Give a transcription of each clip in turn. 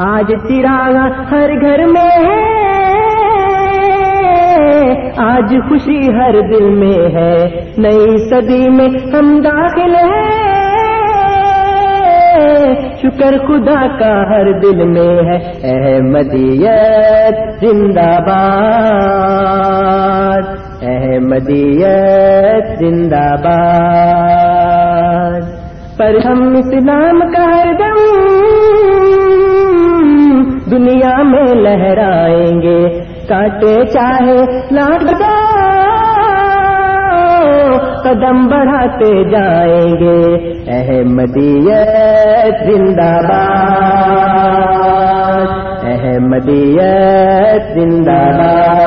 آج چراغا ہر گھر میں ہے۔ آج خوشی ہر دل میں ہے۔ نئی صدی میں ہم داخل ہیں۔ شکر خدا کا ہر دل میں ہے۔ احمدیت زندہ باد۔ احمدیت زندہ باد۔ پر ہم اسلام کا ہر دم دنیا میں لہرائیں گے۔ کاٹے چاہے لاٹ قدم بڑھاتے جائیں گے۔ احمدیت زندہ باد۔ احمدیت زندہ باد۔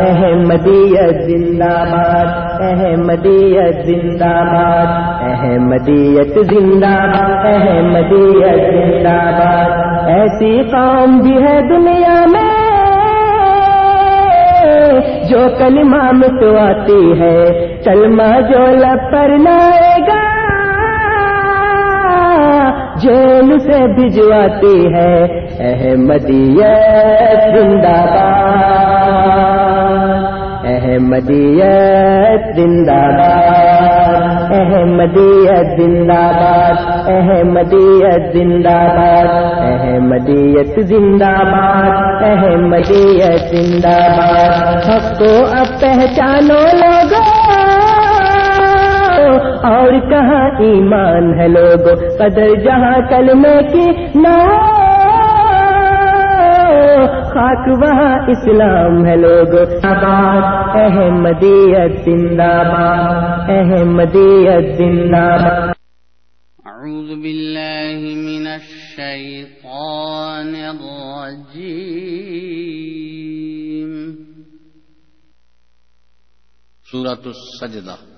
احمدیت زندہ باد۔ احمدیت زندہ باد۔ احمدیت زندہ باد۔ احمدیت زندہ باد۔ ایسی قوم بھی ہے دنیا میں جو کلمہ مٹواتی ہے۔ کلمہ جو لب پر لائے گا، جیل سے بھجواتی ہے احمدیت زندہ باد، احمدیت زندہ باد، احمدیت زندہ باد، احمدیت زندہ باد، احمدیت زندہ باد، احمدیت زندہ باد۔ حق کو اب پہچانو لوگوں اور کہاں ایمان ہے لوگوں قدر جہاں کلمے کی نہ خاک وہاں اسلام ہے لوگ آباد احمدیت زندہ باد احمدیت زندہ باد۔ أعوذ بالله من الشيطان الرجيم سورة السجدة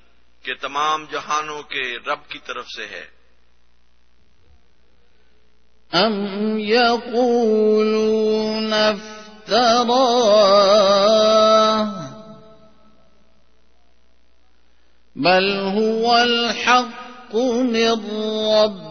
کہ تمام جہانوں کے رب کی طرف سے ہے۔ ام يقولون افتراه بل هو الحق من رب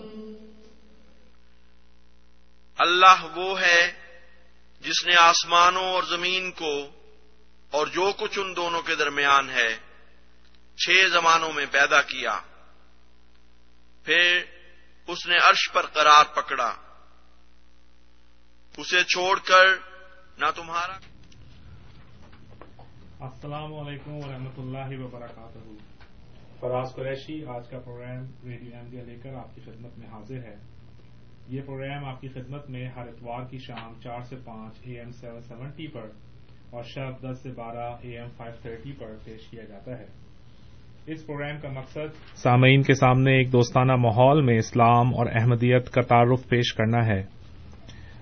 اللہ وہ ہے جس نے آسمانوں اور زمین کو اور جو کچھ ان دونوں کے درمیان ہے چھ زمانوں میں پیدا کیا۔ پھر اس نے عرش پر قرار پکڑا۔ اسے چھوڑ کر نہ تمہارا۔ السلام علیکم ورحمۃ اللہ وبرکاتہ۔ فراز قریشی، آج کا پروگرام ریڈیو احمدیہ جی لے کر آپ کی خدمت میں حاضر ہے۔ یہ پروگرام آپ کی خدمت میں ہر اتوار کی شام چار سے پانچ اے ایم سیون سیونٹی پر اور شب دس سے بارہ اے ایم فائیو تھرٹی پر پیش کیا جاتا ہے۔ اس پروگرام کا مقصد سامعین کے سامنے ایک دوستانہ ماحول میں اسلام اور احمدیت کا تعارف پیش کرنا ہے۔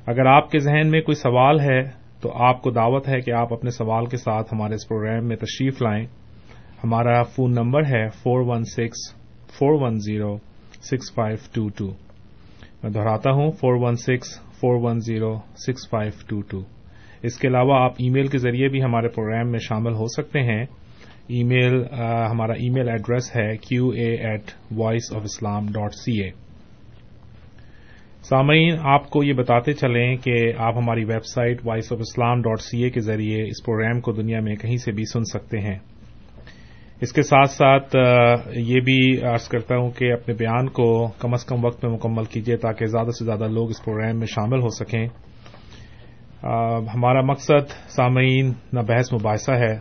اگر آپ کے ذہن میں کوئی سوال ہے، تو آپ کو دعوت ہے کہ آپ اپنے سوال کے ساتھ ہمارے اس پروگرام میں تشریف لائیں۔ ہمارا فون نمبر ہے four one six four one zero six five two two. میں دہراتا ہوں four one six four one zero six five two two اس کے علاوہ آپ ای میل کے ذریعے بھی ہمارے پروگرام میں شامل ہو سکتے ہیں۔ ای میل ہمارا ای میل ایڈریس ہے Q A at voice of Islam dot C A سامعین، آپ کو یہ بتاتے چلیں کہ آپ ہماری website voice of Islam dot C A کے ذریعے اس پروگرام کو دنیا میں کہیں سے بھی سن سکتے ہیں۔ اس کے ساتھ ساتھ یہ بھی عرض کرتا ہوں کہ اپنے بیان کو کم از کم وقت میں مکمل کیجیے تاکہ زیادہ سے زیادہ لوگ اس پروگرام میں شامل ہو سکیں۔ ہمارا مقصد سامعین نہ بحث مباحثہ ہے،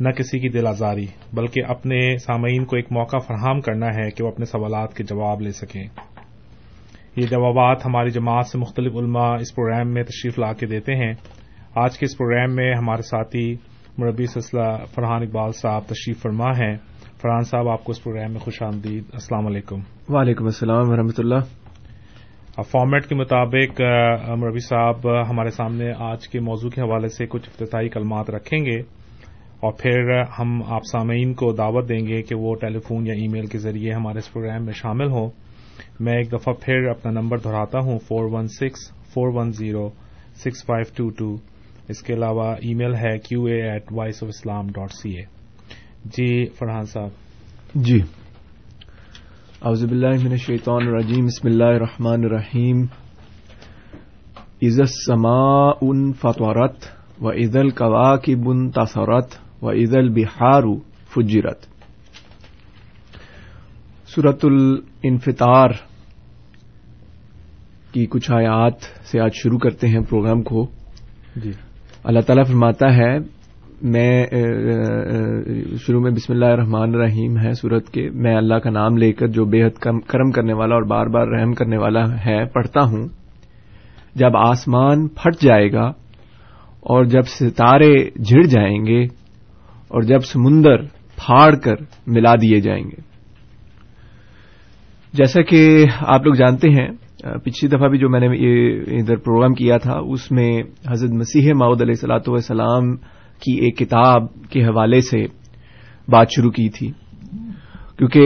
نہ کسی کی دل آزاری، بلکہ اپنے سامعین کو ایک موقع فراہم کرنا ہے کہ وہ اپنے سوالات کے جواب لے سکیں۔ یہ جوابات ہماری جماعت سے مختلف علماء اس پروگرام میں تشریف لا کے دیتے ہیں۔ آج کے اس پروگرام میں ہمارے ساتھی مربی سلسلہ فرحان اقبال صاحب تشریف فرما ہیں۔ فرحان صاحب آپ کو اس پروگرام میں خوش آمدید۔ السلام علیکم۔ وعلیکم السلام ورحمۃ اللہ۔ فارمیٹ کے مطابق مربی صاحب ہمارے سامنے آج کے موضوع کے حوالے سے کچھ افتتاحی کلمات رکھیں گے۔ اور پھر ہم آپ سامعین کو دعوت دیں گے کہ وہ ٹیلی فون یا ای میل کے ذریعے ہمارے اس پروگرام میں شامل ہوں۔ میں ایک دفعہ پھر اپنا نمبر دہراتا ہوں four one six four one zero six five two two. اس کے علاوہ ای میل ہے Q A at voice of Islam dot C A جی فرحان صاحب۔ جی۔ اعوذ باللہ من الشیطان الرجیم بسم اللہ الرحمن الرحیم۔ اذا السماء فطرت و اذا الكواكب انتصرت و اذا البحار فجرت۔ سورت الانفطار کی کچھ آیات سے آج شروع کرتے ہیں پروگرام کو۔ جی۔ اللہ تعالیٰ فرماتا ہے، میں شروع میں بسم اللہ الرحمن الرحیم ہے سورت کے، میں اللہ کا نام لے کر جو بے حد کرم کرنے والا اور بار بار رحم کرنے والا ہے، پڑھتا ہوں۔ جب آسمان پھٹ جائے گا اور جب ستارے جھڑ جائیں گے اور جب سمندر پھاڑ کر ملا دیے جائیں گے۔ جیسا کہ آپ لوگ جانتے ہیں پچھلی دفعہ بھی جو میں نے ادھر پروگرام کیا تھا، اس میں حضرت مسیح ماؤد علیہ السلاۃ والسلام کی ایک کتاب کے حوالے سے بات شروع کی تھی۔ کیونکہ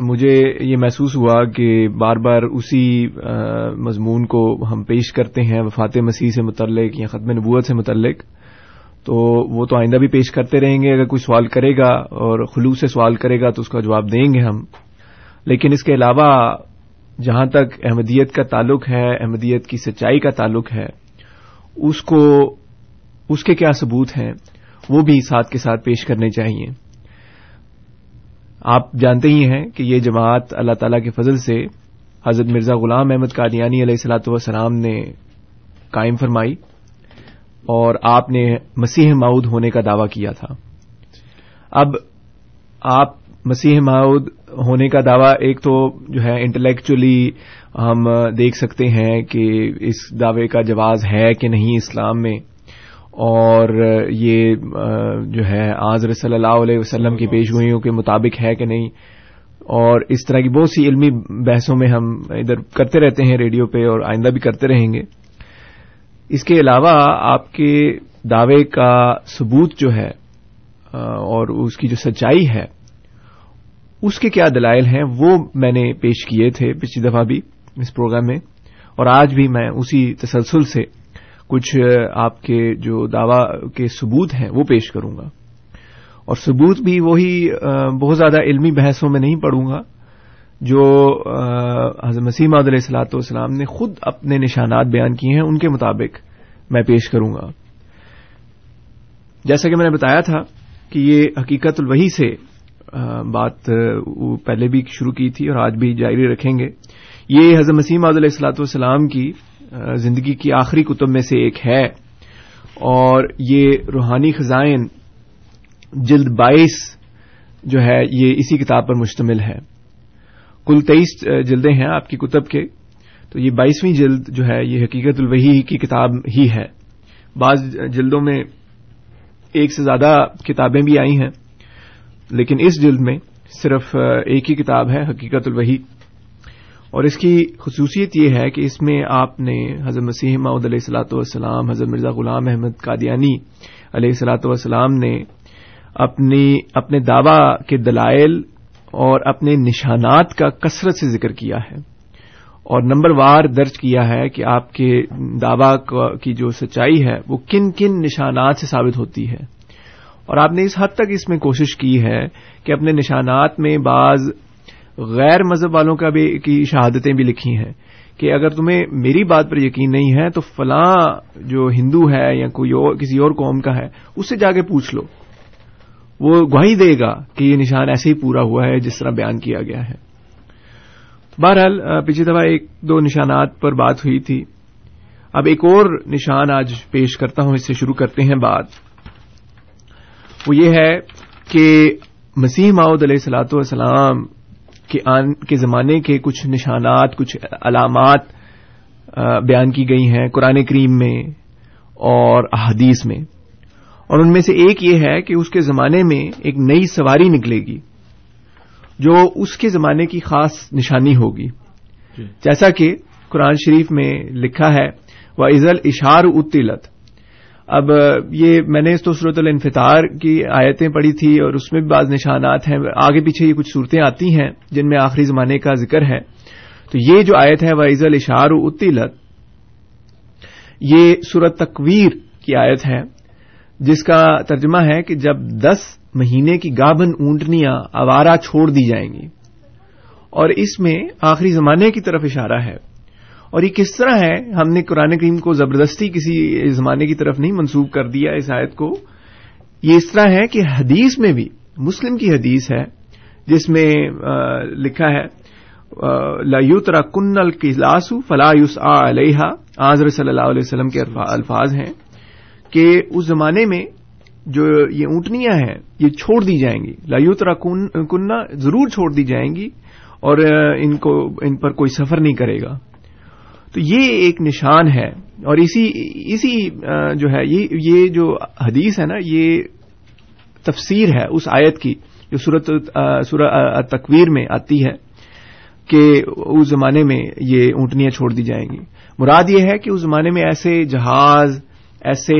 مجھے یہ محسوس ہوا کہ بار بار اسی مضمون کو ہم پیش کرتے ہیں، وفات مسیح سے متعلق یا ختم نبوت سے متعلق، تو وہ تو آئندہ بھی پیش کرتے رہیں گے۔ اگر کوئی سوال کرے گا اور خلوص سے سوال کرے گا تو اس کا جواب دیں گے ہم۔ لیکن اس کے علاوہ جہاں تک احمدیت کا تعلق ہے، احمدیت کی سچائی کا تعلق ہے، اس کو، اس کے کیا ثبوت ہیں، وہ بھی ساتھ کے ساتھ پیش کرنے چاہیے۔ آپ جانتے ہی ہیں کہ یہ جماعت اللہ تعالی کے فضل سے حضرت مرزا غلام احمد قادیانی علیہ السلاۃ والسلام نے قائم فرمائی اور آپ نے مسیح ماؤد ہونے کا دعوی کیا تھا۔ اب آپ مسیح ماؤد ہونے کا دعوی، ایک تو جو ہے انٹلیکچولی ہم دیکھ سکتے ہیں کہ اس دعوے کا جواز ہے کہ نہیں اسلام میں۔ اور یہ جو ہے آزر صلی اللہ علیہ وسلم کی پیشگوئیوں کے مطابق ہے کہ نہیں۔ اور اس طرح کی بہت سی علمی بحثوں میں ہم ادھر کرتے رہتے ہیں ریڈیو پہ اور آئندہ بھی کرتے رہیں گے۔ اس کے علاوہ آپ کے دعوے کا ثبوت جو ہے اور اس کی جو سچائی ہے اس کے کیا دلائل ہیں وہ میں نے پیش کیے تھے پچھلی دفعہ بھی اس پروگرام میں اور آج بھی میں اسی تسلسل سے کچھ آپ کے جو دعوی کے ثبوت ہیں وہ پیش کروں گا اور ثبوت بھی وہی بہت زیادہ علمی بحثوں میں نہیں پڑوں گا جو حضرت مسیم علیہ السلاۃ والسلام نے خود اپنے نشانات بیان کیے ہیں، ان کے مطابق میں پیش کروں گا۔ جیسا کہ میں نے بتایا تھا کہ یہ حقیقت الوحی سے بات پہلے بھی شروع کی تھی اور آج بھی جاری رکھیں گے۔ یہ حضرت مسیم علیہ السلاۃ والسلام کی زندگی کی آخری کتب میں سے ایک ہے۔ اور یہ روحانی خزائن جلد بائیس جو ہے، یہ اسی کتاب پر مشتمل ہے۔ کل تیئیس جلدیں ہیں آپ کی کتب کے۔ تو یہ بائیسویں جلد جو ہے، یہ حقیقت الوحی کی کتاب ہی ہے۔ بعض جلدوں میں ایک سے زیادہ کتابیں بھی آئی ہیں۔ لیکن اس جلد میں صرف ایک ہی کتاب ہے، حقیقت الوحی اور اس کی خصوصیت یہ ہے کہ اس میں آپ نے حضرت مسیح معود علیہ السلاۃ والسلام، حضرت مرزا غلام احمد قادیانی علیہ السلاۃ والسلام نے اپنی، اپنے دعوی کے دلائل اور اپنے نشانات کا کثرت سے ذکر کیا ہے۔ اور نمبر وار درج کیا ہے کہ آپ کے دعوی کی جو سچائی ہے، وہ کن کن نشانات سے ثابت ہوتی ہے۔ اور آپ نے اس حد تک اس میں کوشش کی ہے کہ اپنے نشانات میں بعض غیر مذہب والوں کا بھی کی شہادتیں بھی لکھی ہیں کہ اگر تمہیں میری بات پر یقین نہیں ہے تو فلاں جو ہندو ہے یا کوئی اور کسی اور قوم کا ہے اس سے جا کے پوچھ لو۔ وہ گواہی دے گا کہ یہ نشان ایسے ہی پورا ہوا ہے جس طرح بیان کیا گیا ہے۔ بہرحال پچھلی دفعہ ایک دو نشانات پر بات ہوئی تھی۔ اب ایک اور نشان آج پیش کرتا ہوں، اس سے شروع کرتے ہیں بات وہ یہ ہے کہ مسیح ماؤد علیہ السلاۃ والسلام کے زمانے کے کچھ نشانات کچھ علامات بیان کی گئی ہیں قرآن کریم میں اور احادیث میں۔ اور ان میں سے ایک یہ ہے کہ اس کے زمانے میں ایک نئی سواری نکلے گی جو اس کے زمانے کی خاص نشانی ہوگی۔ جیسا کہ قرآن شریف میں لکھا ہے وہ عزل اشار اتلت اب یہ میں نے تو صورت الانفطار کی آیتیں پڑھی تھی اور اس میں بھی بعض نشانات ہیں۔ آگے پیچھے یہ کچھ صورتیں آتی ہیں جن میں آخری زمانے کا ذکر ہے۔ تو یہ جو آیت ہے وہ عزل اشار اتلت یہ صورت تکویر کی آیت ہے۔ جس کا ترجمہ ہے کہ جب دس مہینے کی گابن اونٹنیاں آوارہ چھوڑ دی جائیں گی۔ اور اس میں آخری زمانے کی طرف اشارہ ہے۔ اور یہ کس طرح ہے؟ ہم نے قرآن کریم کو زبردستی کسی زمانے کی طرف نہیں منسوخ کر دیا اس آیت کو۔ یہ اس طرح ہے کہ حدیث میں بھی، مسلم کی حدیث ہے، جس میں لکھا ہے لایوترا کن القلاس فلاس علیہ آزر صلی اللہ علیہ وسلم کے الفاظ ہیں کہ اس زمانے میں جو یہ اونٹنیاں ہیں، یہ چھوڑ دی جائیں گی۔ لایوترا کننا ضرور چھوڑ دی جائیں گی اور ان کو، ان پر کوئی سفر نہیں کرے گا۔ تو یہ ایک نشان ہے اور اسی اسی جو ہے، یہ جو حدیث ہے نا، یہ تفسیر ہے اس آیت کی جو صورت تکویر میں آتی ہے کہ اس زمانے میں یہ اونٹنیاں چھوڑ دی جائیں گی۔ مراد یہ ہے کہ اس زمانے میں ایسے جہاز، ایسے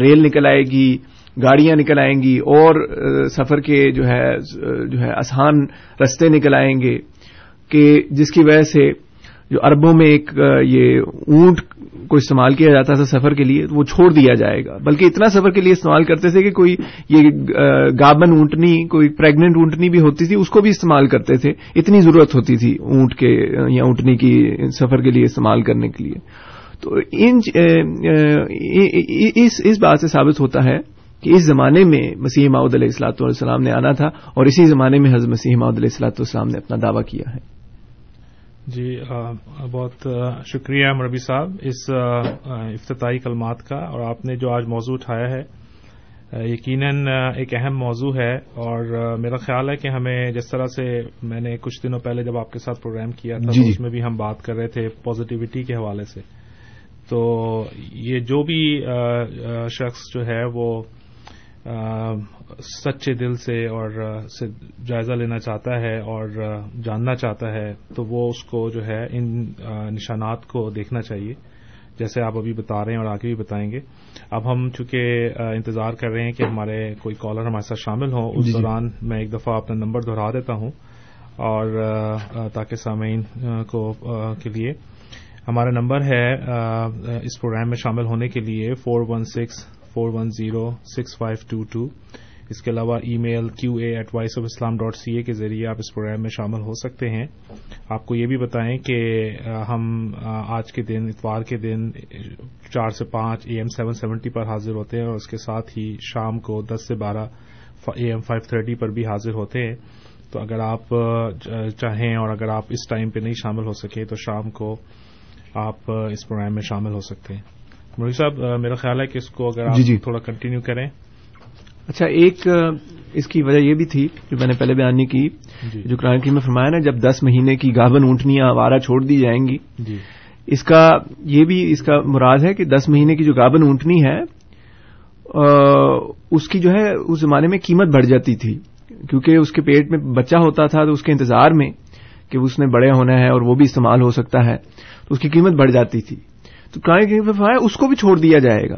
ریل نکل آئے گی، گاڑیاں نکل آئیں گی اور سفر کے جو ہے جو ہے آسان رستے نکل آئیں گے کہ جس کی وجہ سے جو اربوں میں ایک یہ اونٹ کو استعمال کیا جاتا تھا سفر کے لیے، وہ چھوڑ دیا جائے گا۔ بلکہ اتنا سفر کے لیے استعمال کرتے تھے کہ کوئی یہ گابن اونٹنی، کوئی پریگنٹ اونٹنی بھی ہوتی تھی، اس کو بھی استعمال کرتے تھے۔ اتنی ضرورت ہوتی تھی اونٹ کے، یا اونٹنی کی سفر کے لیے استعمال کرنے کے لیے۔ تو ان اس بات سے ثابت ہوتا ہے کہ اس زمانے میں مسیح محدود علیہ السلاۃ والسلام نے آنا تھا اور اسی زمانے میں حضرت مسیح محدود علیہ السلاۃ والسلام نے اپنا دعویٰ کیا ہے۔ جی بہت شکریہ مربی صاحب اس افتتاحی کلمات کا اور آپ نے جو آج موضوع اٹھایا ہے یقیناً ایک اہم موضوع ہے اور میرا خیال ہے کہ ہمیں جس طرح سے میں نے کچھ دنوں پہلے جب آپ کے ساتھ پروگرام کیا تھا جی جی۔ اس میں بھی ہم بات کر رہے تھے پازیٹیوٹی کے حوالے سے۔ تو یہ جو بھی شخص جو ہے وہ سچے دل سے اور جائزہ لینا چاہتا ہے اور جاننا چاہتا ہے تو وہ اس کو جو ہے ان نشانات کو دیکھنا چاہیے۔ جیسے آپ ابھی بتا رہے ہیں اور آگے بھی بتائیں گے۔ اب ہم چونکہ انتظار کر رہے ہیں کہ ہمارے کوئی کالر ہمارے ساتھ شامل ہوں اس جی، جی۔ دوران میں ایک دفعہ اپنا نمبر دہرا دیتا ہوں اور تاکہ سامعین کو کے لیے۔ ہمارا نمبر ہے اس پروگرام میں شامل ہونے کے لیے four one six four one zero six five two two اس کے علاوہ email Q A at voice of Islam dot C A کے ذریعے آپ اس پروگرام میں شامل ہو سکتے ہیں۔ آپ کو یہ بھی بتائیں کہ ہم آج کے دن، اتوار کے دن، چار سے پانچ اے ایم سیون سیونٹی پر حاضر ہوتے ہیں اور اس کے ساتھ ہی شام کو دس سے بارہ اے ایم فائیو تھرٹی پر بھی حاضر ہوتے ہیں۔ تو اگر آپ چاہیں اور اگر آپ اس ٹائم پہ نہیں شامل ہو سکے تو شام کو آپ اس پروگرام میں شامل ہو سکتے ہیں۔ مودی صاحب میرا خیال ہے کہ اس کو اگر آپ جی جی۔ تھوڑا کنٹینیو کریں۔ اچھا ایک اس کی وجہ یہ بھی تھی جو میں نے پہلے بیان نہیں کی جی۔ جو قرآن کی میں فرمایا نا جب دس مہینے کی گابن اونٹنیاں آوارہ چھوڑ دی جائیں گی جی۔ اس کا یہ بھی اس کا مراد ہے کہ دس مہینے کی جو گابن اونٹنی ہے اس کی جو ہے اس زمانے میں قیمت بڑھ جاتی تھی۔ کیونکہ اس کے پیٹ میں بچہ ہوتا تھا تو اس کے انتظار میں کہ اس نے بڑے ہونا ہے اور وہ بھی استعمال ہو سکتا ہے تو اس کی قیمت بڑھ جاتی تھی۔ تو فرمایا اس کو بھی چھوڑ دیا جائے گا۔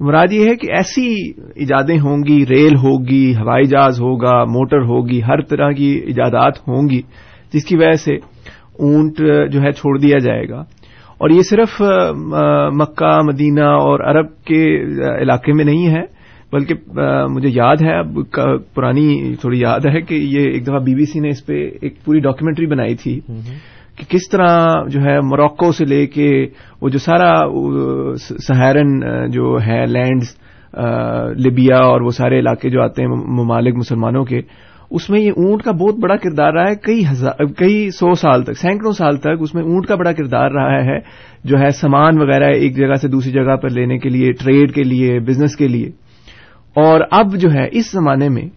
مراد یہ ہے کہ ایسی ایجادیں ہوں گی ریل ہوگی ہوائی جہاز ہوگا موٹر ہوگی ہر طرح کی ایجادات ہوں گی جس کی وجہ سے اونٹ جو ہے چھوڑ دیا جائے گا۔ اور یہ صرف مکہ مدینہ اور عرب کے علاقے میں نہیں ہے بلکہ مجھے یاد ہے اب پرانی تھوڑی یاد ہے کہ یہ ایک دفعہ بی بی سی نے اس پہ ایک پوری ڈاکیومنٹری بنائی تھی۔ کہ کس طرح جو ہے موراکو سے لے کے وہ جو سارا سہارن جو ہے لینڈز لیبیا اور وہ سارے علاقے جو آتے ہیں ممالک مسلمانوں کے اس میں یہ اونٹ کا بہت بڑا کردار رہا ہے کئی ہزار کئی سو سال تک سینکڑوں سال تک اس میں اونٹ کا بڑا کردار رہا ہے جو ہے سامان وغیرہ ایک جگہ سے دوسری جگہ پر لینے کے لیے ٹریڈ کے لیے بزنس کے لیے. اور اب جو ہے اس زمانے میں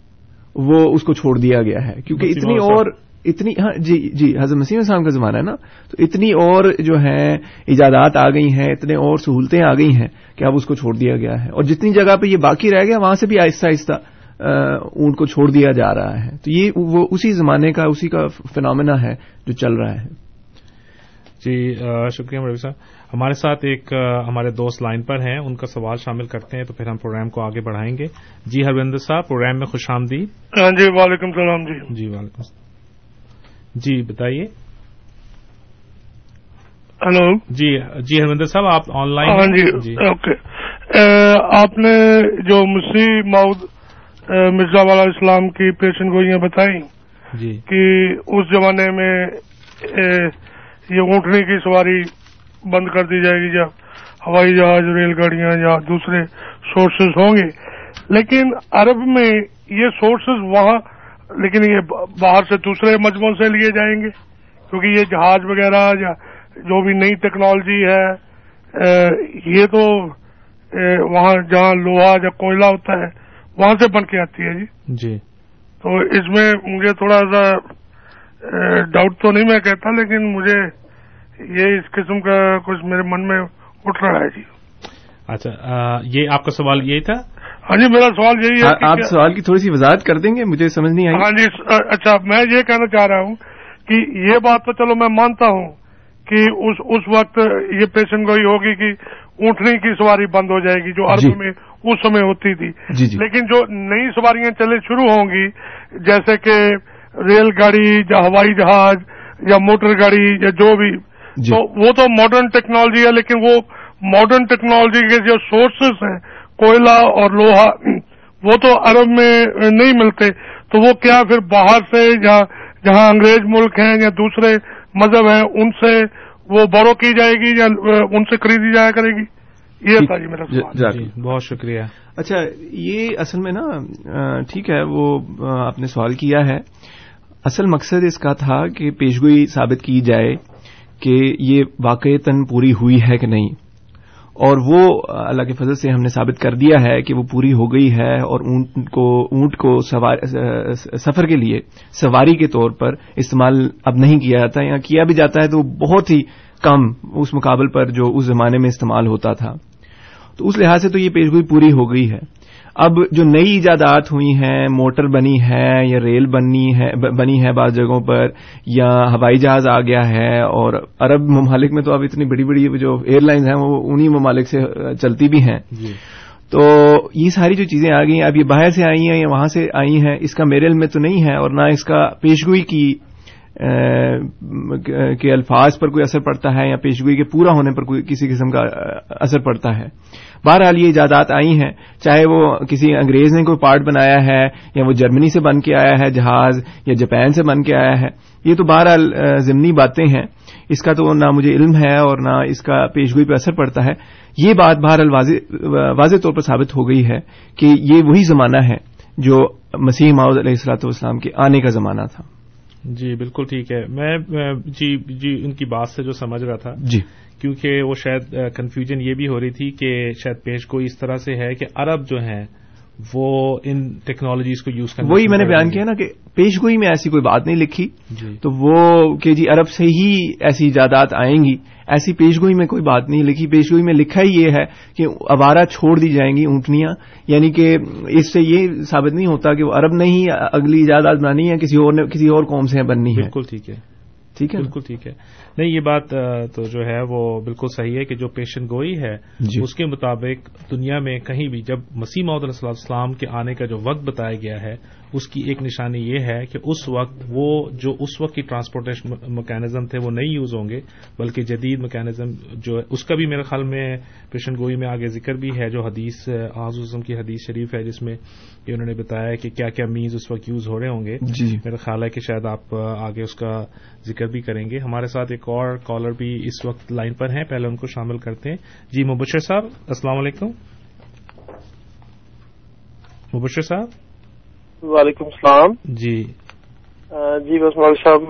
وہ اس کو چھوڑ دیا گیا ہے کیونکہ اتنی اور اتنی ہاں جی جی حضرت مسیم السلام کا زمانہ ہے نا؟ تو اتنی اور جو ہے ایجادات آ گئی ہیں اتنے اور سہولتیں آ گئی ہیں کہ اب اس کو چھوڑ دیا گیا ہے۔ اور جتنی جگہ پہ یہ باقی رہ گیا وہاں سے بھی آہستہ آہستہ اونٹ کو چھوڑ دیا جا رہا ہے۔ تو یہ وہ اسی زمانے کا اسی کا فنامنا ہے جو چل رہا ہے۔ جی شکریہ مروی صاحب۔ ہمارے ساتھ ایک ہمارے دوست لائن پر ہیں۔ ان کا سوال شامل کرتے ہیں تو پھر ہم پروگرام کو آگے بڑھائیں گے۔ جی ہروندر صاحب پروگرام میں خوش آمدید۔ ہاں جی وعلیکم السلام جی۔ جی وعلیکم السلام۔ جی بتائیے۔ ہلو۔ جی جی ہرمندر صاحب آپ آن لائن ہاں جی, جی۔ اوکے۔ آپ نے جو مسیح مود مرزا والا اسلام کی پیشن گوئیاں بتائیں جی۔ کہ اس زمانے میں یہ اونٹنی کی سواری بند کر دی جائے گی جب ہوائی جہاز ریل گاڑیاں یا دوسرے سورسز ہوں گے؟ لیکن عرب میں یہ سورسز وہاں لیکن یہ باہر سے دوسرے مجموعوں سے لیے جائیں گے کیونکہ یہ جہاز وغیرہ یا جو بھی نئی ٹیکنالوجی ہے یہ تو وہاں جہاں لوہا یا کوئلہ ہوتا ہے وہاں سے بن کے آتی ہے جی۔ جی۔ تو اس میں مجھے تھوڑا سا ڈاؤٹ تو نہیں میں کہتا لیکن مجھے یہ اس قسم کا کچھ میرے من میں اٹھ رہا ہے جی۔ اچھا یہ آپ کا سوال یہی تھا؟ ہاں جی میرا سوال یہی ہے آپ سوال کی تھوڑی سی وضاحت کر دیں گے؟ مجھے سمجھ نہیں آئی۔ ہاں جی اچھا میں یہ کہنا چاہ رہا ہوں کہ یہ بات تو چلو میں مانتا ہوں کہ اس اس وقت یہ پیشن گوئی ہوگی کہ اونٹنی کی سواری بند ہو جائے گی جو عرب جی میں اس سمے ہوتی تھی۔ جی جی۔ لیکن جو نئی سواریاں چلے شروع ہوں گی جیسے کہ ریل گاڑی یا ہوائی جہاز یا موٹر گاڑی یا جو بھی تو وہ تو ماڈرن ٹیکنالوجی ہے لیکن وہ ماڈرن ٹیکنالوجی کے جو سورسز ہیں کوئلہ اور لوہا وہ تو عرب میں نہیں ملتے تو وہ کیا پھر باہر سے یا جہاں انگریز ملک ہیں یا دوسرے مذہب ہیں ان سے وہ بورو کی جائے گی یا ان سے خریدی جایا کرے گی؟ یہ تھا جی میرا جی بہت شکریہ۔ اچھا یہ اصل میں نا ٹھیک ہے وہ آپ نے سوال کیا ہے۔ اصل مقصد اس کا تھا کہ پیشگوئی ثابت کی جائے کہ یہ واقع تن پوری ہوئی ہے کہ نہیں۔ اور وہ اللہ کے فضل سے ہم نے ثابت کر دیا ہے کہ وہ پوری ہو گئی ہے اور اونٹ کو اونٹ کو سفر کے لیے سواری کے طور پر استعمال اب نہیں کیا جاتا یا کیا بھی جاتا ہے تو بہت ہی کم اس مقابل پر جو اس زمانے میں استعمال ہوتا تھا۔ تو اس لحاظ سے تو یہ پیشگوئی پوری ہو گئی ہے۔ اب جو نئی ایجادات ہوئی ہیں موٹر بنی ہے یا ریل بنی ہے بنی ہے بعض جگہوں پر یا ہوائی جہاز آ گیا ہے اور عرب ممالک میں تو اب اتنی بڑی بڑی جو ایئر لائنز ہیں وہ انہی ممالک سے چلتی بھی ہیں۔ جی۔ تو یہ ساری جو چیزیں آ گئی ہیں اب یہ باہر سے آئی ہیں یا وہاں سے آئی ہیں اس کا میرے علم میں تو نہیں ہے اور نہ اس کا پیشگوئی کی کے الفاظ پر کوئی اثر پڑتا ہے یا پیشگوئی کے پورا ہونے پر کوئی کسی قسم کا اثر پڑتا ہے۔ بہرحال یہ ایجادات آئی ہیں، چاہے وہ کسی انگریز نے کوئی پارٹ بنایا ہے یا وہ جرمنی سے بن کے آیا ہے، جہاز یا جاپان سے بن کے آیا ہے۔ یہ تو بہرحال ضمنی باتیں ہیں۔ اس کا تو نہ مجھے علم ہے اور نہ اس کا پیشگوئی پہ اثر پڑتا ہے۔ یہ بات بہرحال واضح طور پر ثابت ہو گئی ہے کہ یہ وہی زمانہ ہے جو مسیح ماؤد علیہ السلاۃ والسلام کے آنے کا زمانہ تھا۔ جی بالکل ٹھیک ہے۔ میں جی جی ان کی بات سے جو سمجھ رہا تھا جی۔ کیونکہ وہ شاید کنفیوژن یہ بھی ہو رہی تھی کہ شاید پیش کو اس طرح سے ہے کہ عرب جو ہیں وہ ان ٹیکنالوجیز کو یوز کرنا وہی میں نے بیان کیا نا کہ پیش گوئی میں ایسی کوئی بات نہیں لکھی جی۔ تو وہ کہ جی عرب سے ہی ایسی ایجادات آئیں گی ایسی پیشگوئی میں کوئی بات نہیں لکھی۔ پیشگوئی میں لکھا ہی یہ ہے کہ ابارہ چھوڑ دی جائیں گی اونٹنیاں یعنی کہ اس سے یہ ثابت نہیں ہوتا کہ وہ عرب نے ہی اگلی ایجادات بنانی ہے کسی اور نے کسی اور قوم سے بننی ہے۔ بالکل ٹھیک ہے۔ ٹھیک ہے بالکل ٹھیک ہے۔ نہیں یہ بات تو جو ہے وہ بالکل صحیح ہے کہ جو پیشن گوئی ہے جی۔ اس کے مطابق دنیا میں کہیں بھی جب مسیح محدود علیہ السلام کے آنے کا جو وقت بتایا گیا ہے اس کی ایک نشانی یہ ہے کہ اس وقت وہ جو اس وقت کی ٹرانسپورٹیشن مکینزم تھے وہ نہیں یوز ہوں گے بلکہ جدید مکینزم جو ہے اس کا بھی میرے خیال میں پیشن گوئی میں آگے ذکر بھی ہے جو حدیث آزم کی حدیث شریف ہے جس میں کہ انہوں نے بتایا کہ کیا کیا میز اس وقت یوز ہو رہے ہوں گے۔ جی۔ میرا خیال ہے کہ شاید آپ آگے اس کا ذکر بھی کریں گے۔ ہمارے ساتھ ایک اور کالر بھی اس وقت لائن پر ہیں پہلے ان کو شامل کرتے ہیں۔ جی مبشر صاحب السلام علیکم۔ مبشر صاحب؟ وعلیکم السلام۔ جی۔ جی بس مول صاحب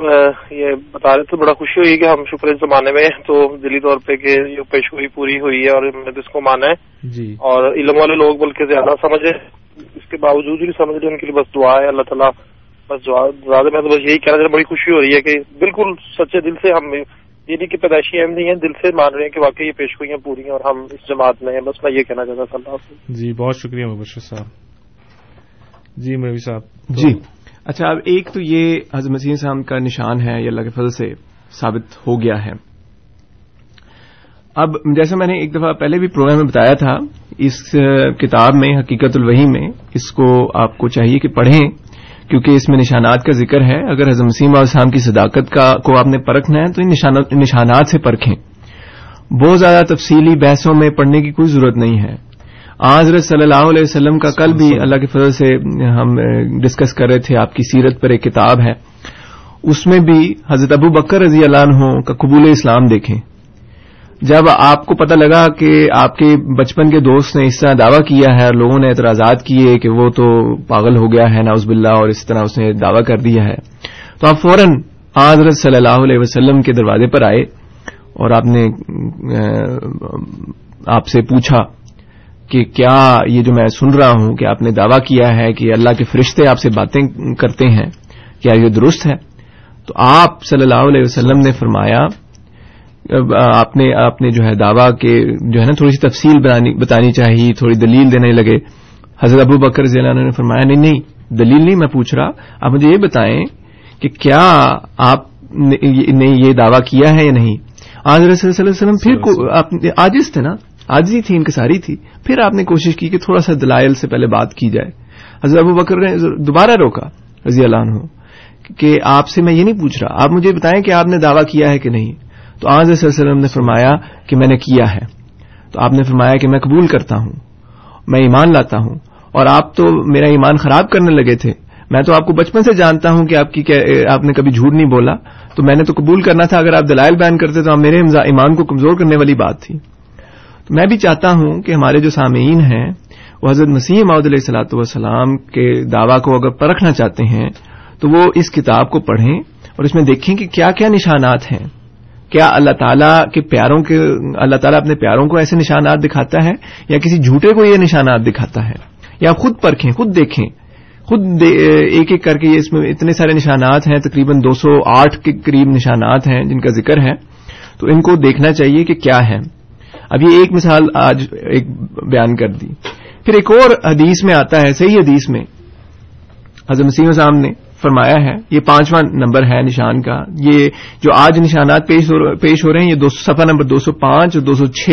یہ بتا رہے تھے بڑا خوشی ہوئی کہ ہم شکر زمانے میں تو دلی طور پہ کہ یہ پیشگوئی پوری ہوئی ہے اور اس کو مانا ہے۔ جی۔ اور علم والے لوگ بلکہ زیادہ سمجھے اس کے باوجود بھی سمجھ رہے ان کے لیے بس دعا ہے۔ اللہ تعالیٰ بس زیادہ میں تو بس یہی کہنا چاہ بڑی خوشی ہو رہی ہے کہ بالکل سچے دل سے ہم یہ نہیں کہ پیدائشی اہم نہیں ہے دل سے مان رہے ہیں کہ واقعی یہ پیش ہوئی ہیں پوری ہیں اور ہم اس جماعت میں ہیں۔ بس میں یہ کہنا چاہتا تھا اللہ جی بہت شکریہ مبشر صاحب۔ جی مروی صاحب۔ جی۔ اچھا اب ایک تو یہ حضرت مسیح صاحب کا نشان ہے یہ اللہ کے فضل سے ثابت ہو گیا ہے۔ اب جیسے میں نے ایک دفعہ پہلے بھی پروگرام میں بتایا تھا اس کتاب میں حقیقت الوحی میں اس کو آپ کو چاہیے کہ پڑھیں۔ کیونکہ اس میں نشانات کا ذکر ہے اگر حضرت مسیم السلام کی صداقت کا کو آپ نے پرکھنا ہے تو ان نشانات سے پرکھیں۔ بہت زیادہ تفصیلی بحثوں میں پڑھنے کی کوئی ضرورت نہیں ہے۔ حضرت صلی اللہ علیہ وسلم کا کل بھی اللہ کے فضل سے ہم ڈسکس کر رہے تھے آپ کی سیرت پر ایک کتاب ہے۔ اس میں بھی حضرت ابو بکر رضی اللہ عنہ کا قبول اسلام دیکھیں۔ جب آپ کو پتہ لگا کہ آپ کے بچپن کے دوست نے اس طرح دعویٰ کیا ہے اور لوگوں نے اعتراضات کیے کہ وہ تو پاگل ہو گیا ہے ناؤز باللہ، اور اس طرح اس نے دعویٰ کر دیا ہے، تو آپ فوراً حضرت صلی اللہ علیہ وسلم کے دروازے پر آئے اور آپ نے آپ سے پوچھا کہ کیا یہ جو میں سن رہا ہوں کہ آپ نے دعویٰ کیا ہے کہ اللہ کے فرشتے آپ سے باتیں کرتے ہیں، کیا یہ درست ہے؟ تو آپ صلی اللہ علیہ وسلم نے فرمایا آپ نے آپ نے جو ہے دعویٰ کے جو ہے نا تھوڑی سی تفصیل بتانی چاہیے تھوڑی دلیل دینے لگے۔ حضرت ابو بکر ضی اللہ نے فرمایا نہیں نہیں دلیل نہیں میں پوچھ رہا آپ مجھے یہ بتائیں کہ کیا آپ نے یہ دعویٰ کیا ہے یا نہیں؟ آج رسول صلی اللہ علیہ وسلم پھر آجز تھے نا؟ آجزی تھی انکساری تھی۔ پھر آپ نے کوشش کی کہ تھوڑا سا دلائل سے پہلے بات کی جائے۔ حضرت ابو بکر نے دوبارہ روکا رضی اللہ عنہ کہ آپ سے میں یہ نہیں پوچھ رہا۔ آپ مجھے بتائیں کہ آپ نے دعویٰ کیا ہے کہ نہیں؟ تو آج وسلم نے فرمایا کہ میں نے کیا ہے۔ تو آپ نے فرمایا کہ میں قبول کرتا ہوں۔ میں ایمان لاتا ہوں۔ اور آپ تو میرا ایمان خراب کرنے لگے تھے۔ میں تو آپ کو بچپن سے جانتا ہوں کہ آپ کی آپ نے کبھی جھوٹ نہیں بولا۔ تو میں نے تو قبول کرنا تھا۔ اگر آپ دلائل بیان کرتے تو میرے ایمان کو کمزور کرنے والی بات تھی۔ تو میں بھی چاہتا ہوں کہ ہمارے جو سامعین ہیں، وہ حضرت مسیح محدود علیہ صلاحت والسلام کے دعوی کو اگر پرکھنا چاہتے ہیں، تو وہ اس کتاب کو پڑھیں اور اس میں دیکھیں کہ کیا کیا نشانات ہیں۔ کیا اللہ تعالیٰ کے پیاروں کے اللہ تعالیٰ اپنے پیاروں کو ایسے نشانات دکھاتا ہے یا کسی جھوٹے کو یہ نشانات دکھاتا ہے یا خود پرکھیں، خود دیکھیں؟ خود ایک ایک کر کے اس میں اتنے سارے نشانات ہیں، تقریباً دو سو آٹھ کے قریب نشانات ہیں جن کا ذکر ہے۔ تو ان کو دیکھنا چاہیے کہ کیا ہے اب یہ ایک مثال آج ایک بیان کر دی۔ پھر ایک اور حدیث میں آتا ہے، صحیح حدیث میں۔ حضرت مسیم صاحب نے فرمایا ہے، یہ پانچواں نمبر ہے نشان کا۔ یہ جو آج نشانات پیش ہو رہے ہیں، یہ سفا نمبر دو سو پانچ اور دو سو چھ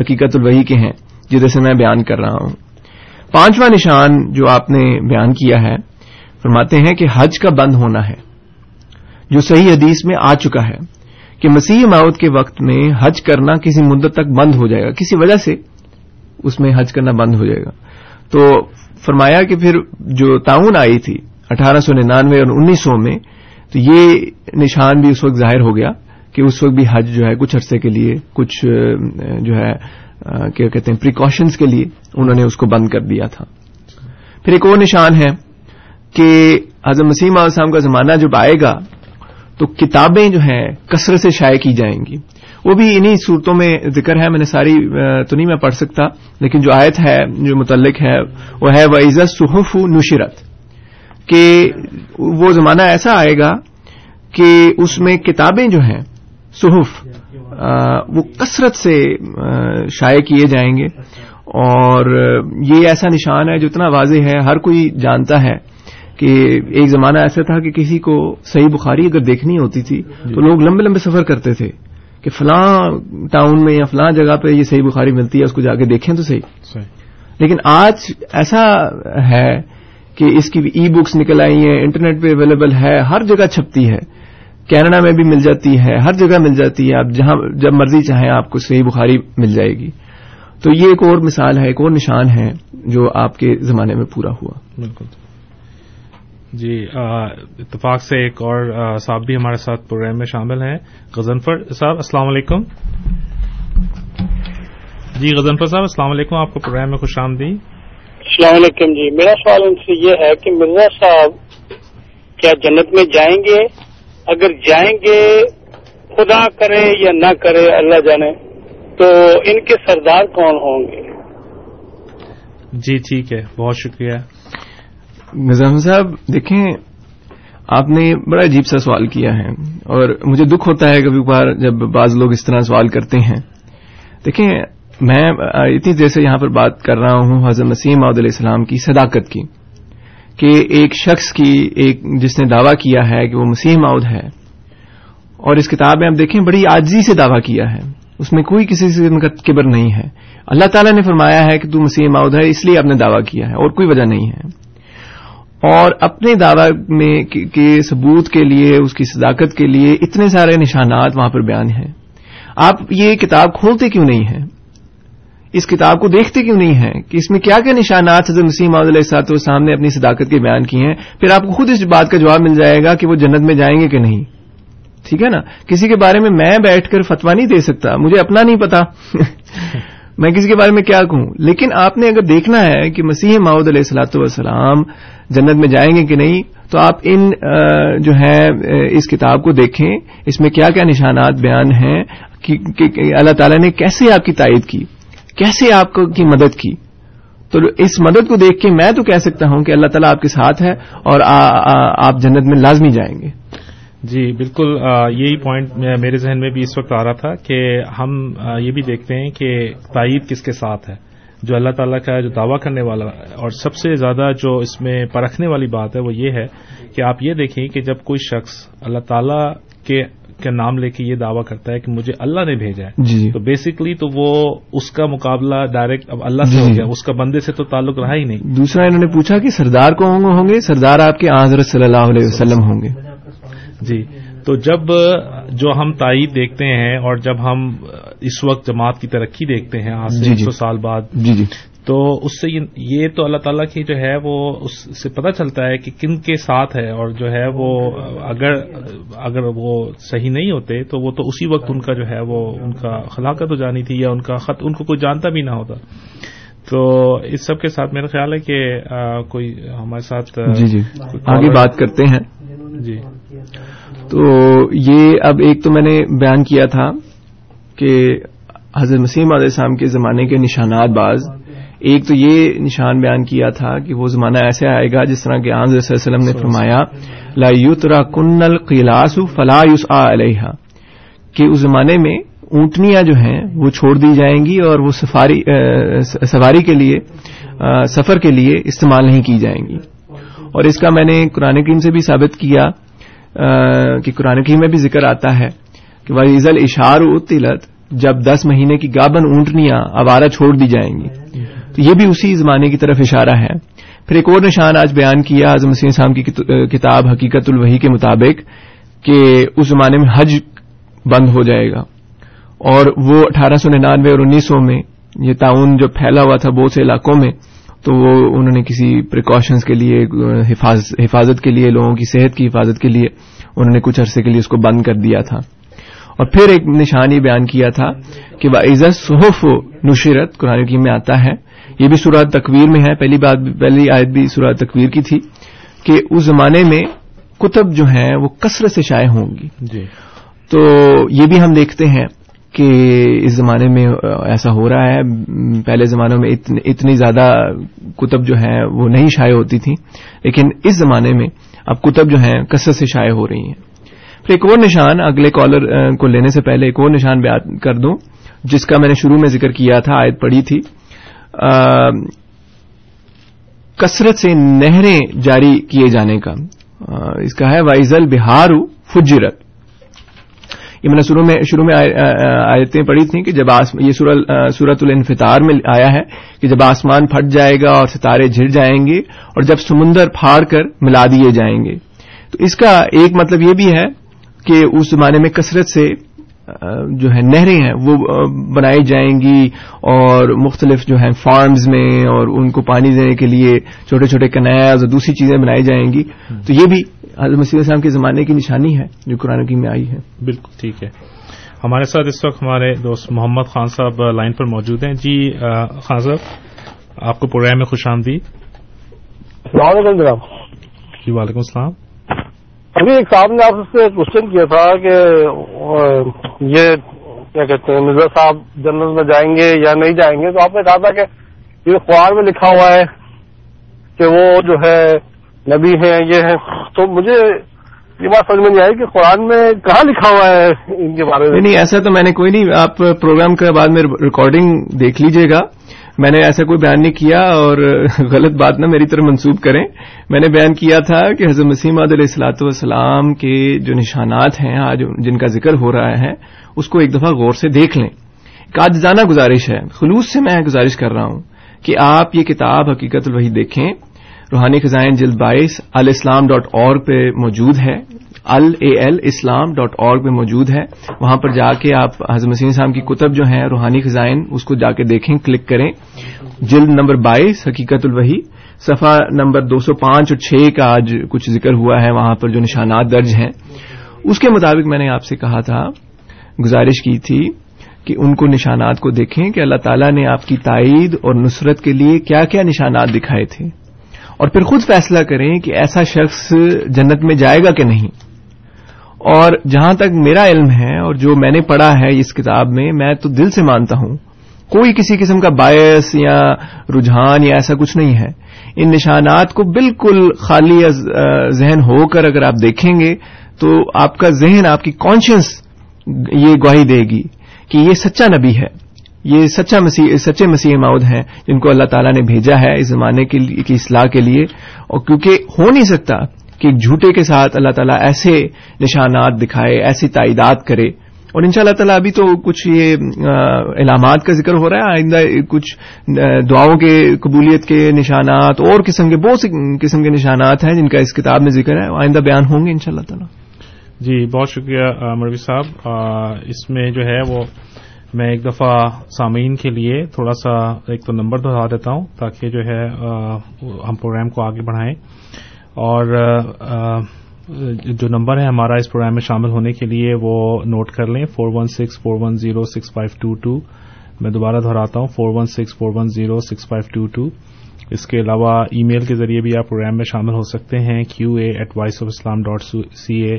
حقیقت الوحی کے ہیں جسے میں بیان کر رہا ہوں۔ پانچواں نشان جو آپ نے بیان کیا ہے، فرماتے ہیں کہ حج کا بند ہونا ہے، جو صحیح حدیث میں آ چکا ہے کہ مسیح ماؤد کے وقت میں حج کرنا کسی مدت تک بند ہو جائے گا۔ کسی وجہ سے اس میں حج کرنا بند ہو جائے گا۔ تو فرمایا کہ پھر جو تعاون آئی تھی اٹھارہ سو ننانوے اور انیس سو میں تو یہ نشان بھی اس وقت ظاہر ہو گیا کہ اس وقت بھی حج جو ہے کچھ عرصے کے لیے، کچھ جو ہے کیا کہتے ہیں پریکاشنز کے لیے انہوں نے اس کو بند کر دیا تھا۔ پھر ایک اور نشان ہے کہ حضرت مسیم علیہ السلام کا زمانہ جب آئے گا تو کتابیں جو ہیں کثرت سے شائع کی جائیں گی۔ وہ بھی انہی صورتوں میں ذکر ہے، میں نے ساری تو نہیں میں پڑھ سکتا، لیکن جو آیت ہے، جو متعلق ہے، وہ ہے وہ عزت صحف نشرت۔ کہ وہ زمانہ ایسا آئے گا کہ اس میں کتابیں جو ہیں صحف وہ کثرت سے شائع کیے جائیں گے۔ اور یہ ایسا نشان ہے جو اتنا واضح ہے ہر کوئی جانتا ہے کہ ایک زمانہ ایسا تھا کہ کسی کو صحیح بخاری اگر دیکھنی ہوتی تھی تو لوگ لمبے لمبے سفر کرتے تھے کہ فلاں ٹاؤن میں یا فلاں جگہ پہ یہ صحیح بخاری ملتی ہے اس کو جا کے دیکھیں تو صحیح۔ لیکن آج ایسا ہے کہ اس کی ای بکس نکل آئی ہیں انٹرنیٹ پہ اویلیبل ہے، ہر جگہ چھپتی ہے۔ کینیڈا میں بھی مل جاتی ہے، ہر جگہ مل جاتی ہے۔ آپ جہاں، جب مرضی چاہیں آپ کو صحیح بخاری مل جائے گی۔ تو یہ ایک اور مثال ہے، ایک اور نشان ہے جو آپ کے زمانے میں پورا ہوا۔ بالکل۔ جی اتفاق سے ایک اور صاحب بھی ہمارے ساتھ پروگرام میں شامل ہیں۔ غزنفر صاحب، السلام علیکم۔ جی غزنفر صاحب، السلام علیکم۔ آپ کو پروگرام میں خوش آمدید۔ السلام علیکم جی میرا سوال ان سے یہ ہے کہ مرزا صاحب کیا جنت میں جائیں گے؟ اگر جائیں گے خدا کرے یا نہ کرے اللہ جانے تو ان کے سردار کون ہوں گے؟ جی ٹھیک ہے بہت شکریہ۔ نظام صاحب دیکھیں آپ نے بڑا عجیب سا سوال کیا ہے اور مجھے دکھ ہوتا ہے کبھی بار جب بعض لوگ اس طرح سوال کرتے ہیں۔ دیکھیں میں اتنی دیر سے یہاں پر بات کر رہا ہوں، حضرت مسیم علیہ السلام کی صداقت کی، کہ ایک شخص کی ایک، جس نے دعویٰ کیا ہے کہ وہ مسیح ماؤد ہے، اور اس کتاب میں آپ دیکھیں بڑی آجزی سے دعویٰ کیا ہے، اس میں کوئی کسی سے کبر نہیں ہے۔ اللہ تعالیٰ نے فرمایا ہے کہ تو مسیح ماؤد ہے، اس لیے آپ نے دعویٰ کیا ہے، اور کوئی وجہ نہیں ہے۔ اور اپنے دعوی میں کے ثبوت کے لیے، اس کی صداقت کے لیے اتنے سارے نشانات وہاں پر بیان ہیں۔ آپ یہ کتاب کھولتے کیوں نہیں ہیں؟ اس کتاب کو دیکھتے کیوں نہیں ہیں کہ اس میں کیا کیا نشانات حضرت مسیم علیہ سات والسلام نے اپنی صداقت کے بیان کیے ہیں؟ پھر آپ کو خود اس بات کا جواب مل جائے گا کہ وہ جنت میں جائیں گے کہ نہیں۔ ٹھیک ہے نا؟ کسی کے بارے میں میں بیٹھ کر فتوا نہیں دے سکتا، مجھے اپنا نہیں پتا۔ میں کسی کے بارے میں کیا کہوں؟ لیکن آپ نے اگر دیکھنا ہے کہ مسیح ماؤد علیہ السلاۃ والسلام جنت میں جائیں گے کہ نہیں، تو آپ ان جو ہے اس کتاب کو دیکھیں۔ اس میں کیا کیا نشانات بیان ہیں؟ کہ اللہ تعالیٰ نے کیسے آپ کی تائید کی؟ کیسے آپ کی مدد کی؟ تو اس مدد کو دیکھ کے میں تو کہہ سکتا ہوں کہ اللہ تعالیٰ آپ کے ساتھ ہے اور آپ جنت میں لازمی جائیں گے۔ جی بالکل یہی پوائنٹ میرے ذہن میں بھی اس وقت آ رہا تھا کہ ہم یہ بھی دیکھتے ہیں کہ تائید کس کے ساتھ ہے۔ جو اللہ تعالیٰ کا جو دعویٰ کرنے والا اور سب سے زیادہ جو اس میں پرکھنے والی بات ہے وہ یہ ہے کہ آپ یہ دیکھیں کہ جب کوئی شخص اللہ تعالیٰ کے کا نام لے کے یہ دعویٰ کرتا ہے کہ مجھے اللہ نے بھیجا ہے جی, جی۔ تو بیسکلی تو وہ اس کا مقابلہ ڈائریکٹ اب اللہ سے ہو جی۔ گیا اس کا بندے سے تو تعلق رہا ہی نہیں دوسرا انہوں نے پوچھا کہ سردار کون ہوں گے سردار آپ کے حضرت صلی اللہ علیہ وسلم ہوں گے جی تو جب جو ہم تائید دیکھتے ہیں اور جب ہم اس وقت جماعت کی ترقی دیکھتے ہیں آج سے جی، ایک جی۔ سو سال بعد جی جی تو اس سے یہ- تو اللہ تعالیٰ کی جو ہے وہ اس سے پتہ چلتا ہے کہ کن کے ساتھ ہے اور جو ہے وہ اگر اگر وہ صحیح نہیں ہوتے تو وہ تو اسی وقت ان کا جو ہے وہ ان کا خلاقت ہو جانی تھی یا ان کا خط ان کو کوئی جانتا بھی نہ ہوتا۔ تو اس سب کے ساتھ میرا خیال ہے کہ کوئی ہمارے ساتھ جی جی۔ آگے بات کرتے ہیں۔ جی۔ تو یہ اب ایک تو میں نے بیان کیا تھا کہ حضرت مسیم علیہ السلام کے زمانے کے نشانات بعض ایک تو یہ نشان بیان کیا تھا کہ وہ زمانہ ایسے آئے گا جس طرح کہ آن صلی اللہ علیہ وسلم نے فرمایا لا یترا کن القلاس فلا یوس علیہ کہ اس زمانے میں اونٹنیاں جو ہیں وہ چھوڑ دی جائیں گی اور وہ سفاری سواری کے لیے سفر کے لیے استعمال نہیں کی جائیں گی۔ اور اس کا میں نے قرآن کریم سے بھی ثابت کیا کہ قرآن کریم میں بھی ذکر آتا ہے کہ ویز الاشار تلت جب دس مہینے کی گابن اونٹنیاں آوارہ چھوڑ دی جائیں گی۔ تو یہ بھی اسی زمانے کی طرف اشارہ ہے۔ پھر ایک اور نشان آج بیان کیا اعظم مسیم صاحب کی کتاب حقیقت الوحی کے مطابق کہ اس زمانے میں حج بند ہو جائے گا۔ اور وہ اٹھارہ سو ننانوے اور انیس سو میں یہ تعاون جو پھیلا ہوا تھا بہت سے علاقوں میں، تو وہ انہوں نے کسی پریکاشنز کے لیے حفاظت کے لیے، لوگوں کی صحت کی حفاظت کے لیے انہوں نے کچھ عرصے کے لیے اس کو بند کر دیا تھا۔ اور پھر ایک نشان یہ بیان کیا تھا کہ عزت صحف نشرت قرآن کی میں آتا ہے یہ بھی سورہ تکویر میں ہے پہلی بات پہلی آیت بھی سورہ تکویر کی تھی کہ اس زمانے میں کتب جو ہیں وہ کثرت سے شائع ہوں گی۔ جی۔ تو یہ بھی ہم دیکھتے ہیں کہ اس زمانے میں ایسا ہو رہا ہے۔ پہلے زمانوں میں اتنی اتنی زیادہ کتب جو ہیں وہ نہیں شائع ہوتی تھیں لیکن اس زمانے میں اب کتب جو ہیں کثرت سے شائع ہو رہی ہیں۔ پھر ایک اور نشان اگلے کالر کو لینے سے پہلے ایک اور نشان بیان کر دوں، جس کا میں نے شروع میں ذکر کیا تھا، آیت پڑھی تھی۔ کثرت سے نہریں جاری کیے جانے کا۔ اس کا ہے وائزل بہار فجرت۔ یہ میں نے شروع میں شروع میں آیتیں پڑھی تھیں کہ جب یہ سورت الانفطار میں آیا ہے کہ جب آسمان پھٹ جائے گا اور ستارے جھڑ جائیں گے اور جب سمندر پھاڑ کر ملا دیے جائیں گے۔ تو اس کا ایک مطلب یہ بھی ہے کہ اس زمانے میں کثرت سے جو ہے نہریں ہیں وہ بنائی جائیں گی اور مختلف جو ہیں فارمز میں اور ان کو پانی دینے کے لیے چھوٹے چھوٹے کنیز اور دوسری چیزیں بنائی جائیں گی۔ تو یہ بھی حضرت مسیح السلام کے زمانے کی نشانی ہے جو قرآن کی میں آئی ہے۔ بالکل ٹھیک ہے۔ ہمارے ساتھ اس وقت ہمارے دوست محمد خان صاحب لائن پر موجود ہیں۔ جی خان صاحب آپ کو پروگرام میں خوش آمدید۔ السلام علیکم جی وعلیکم السلام۔ ابھی ایک صاحب نے آپ سے کوشچن کیا تھا کہ یہ کیا کہتے ہیں، مرزا صاحب جنرل میں جائیں گے یا نہیں جائیں گے؟ تو آپ نے کہا تھا کہ یہ قرآن میں لکھا ہوا ہے کہ وہ جو ہے نبی ہیں، یہ ہیں۔ تو مجھے یہ بات سمجھ میں نہیں آئی کہ قرآن میں کہاں لکھا ہوا ہے ان کے بارے میں۔ نہیں نہیں، ایسا تو میں نے کوئی نہیں، آپ پروگرام کے بعد میں ریکارڈنگ دیکھ لیجیے گا۔ میں نے ایسا کوئی بیان نہیں کیا اور غلط بات نہ میری طرف منسوب کریں۔ میں نے بیان کیا تھا کہ حضرت مسیم علیہ السلاۃ والسلام کے جو نشانات ہیں آج جن کا ذکر ہو رہا ہے، اس کو ایک دفعہ غور سے دیکھ لیں۔ ایک آجزانہ گزارش ہے۔ خلوص سے میں گزارش کر رہا ہوں کہ آپ یہ کتاب حقیقت الوحی دیکھیں۔ روحانی خزائن جلد بائیس الاسلام ڈاٹ اور پہ موجود ہے۔ ال اے ایل اسلام ڈاٹ اور پہ موجود ہے وہاں پر جا کے آپ حضرت مسیم صاحب کی کتب جو ہیں، روحانی خزائن، اس کو جا کے دیکھیں، کلک کریں۔ جلد نمبر بائیس، حقیقت الوحی۔ صفحہ نمبر دو سو پانچ اور چھ کا آج کچھ ذکر ہوا ہے، وہاں پر جو نشانات درج ہیں۔ اس کے مطابق میں نے آپ سے کہا تھا، گزارش کی تھی کہ ان کو نشانات کو دیکھیں کہ اللہ تعالیٰ نے آپ کی تائید اور نصرت کے لیے کیا کیا نشانات دکھائے تھے۔ اور پھر خود فیصلہ کریں کہ ایسا شخص جنت میں جائے گا کہ نہیں۔ اور جہاں تک میرا علم ہے اور جو میں نے پڑھا ہے اس کتاب میں میں تو دل سے مانتا ہوں، کوئی کسی قسم کا باعث یا رجحان یا ایسا کچھ نہیں ہے۔ ان نشانات کو بالکل خالی ذہن ہو کر اگر آپ دیکھیں گے تو آپ کا ذہن، آپ کی کانشنس یہ گواہی دے گی کہ یہ سچا نبی ہے۔ یہ سچا مسیح، سچے مسیح ماؤد ہیں جن کو اللہ تعالیٰ نے بھیجا ہے اس زمانے کی اصلاح کے لیے۔ اور کیونکہ ہو نہیں سکتا کہ ایک جھوٹے کے ساتھ اللہ تعالیٰ ایسے نشانات دکھائے، ایسی تائیدات کرے۔ اور ان شاء اللہ تعالیٰ ابھی تو کچھ یہ علامات کا ذکر ہو رہا ہے، آئندہ کچھ دعاؤں کے قبولیت کے نشانات، اور قسم کے بہت سے قسم کے نشانات ہیں جن کا اس کتاب میں ذکر ہے، آئندہ بیان ہوں گے ان شاء اللہ تعالیٰ۔ جی بہت شکریہ مروی صاحب۔ اس میں جو ہے وہ میں ایک دفعہ سامعین کے لیے تھوڑا سا ایک تو نمبر دہرا دیتا ہوں تاکہ جو ہے ہم پروگرام کو آگے بڑھائیں۔ اور جو نمبر ہے ہمارا اس پروگرام میں شامل ہونے کے لیے وہ نوٹ کر لیں four one six four one zero six five two two میں دوبارہ دہراتا ہوں four one six four one zero six five two two اس کے علاوہ ای میل کے ذریعے بھی آپ پروگرام میں شامل ہو سکتے ہیں Q A at voice of Islam dot C A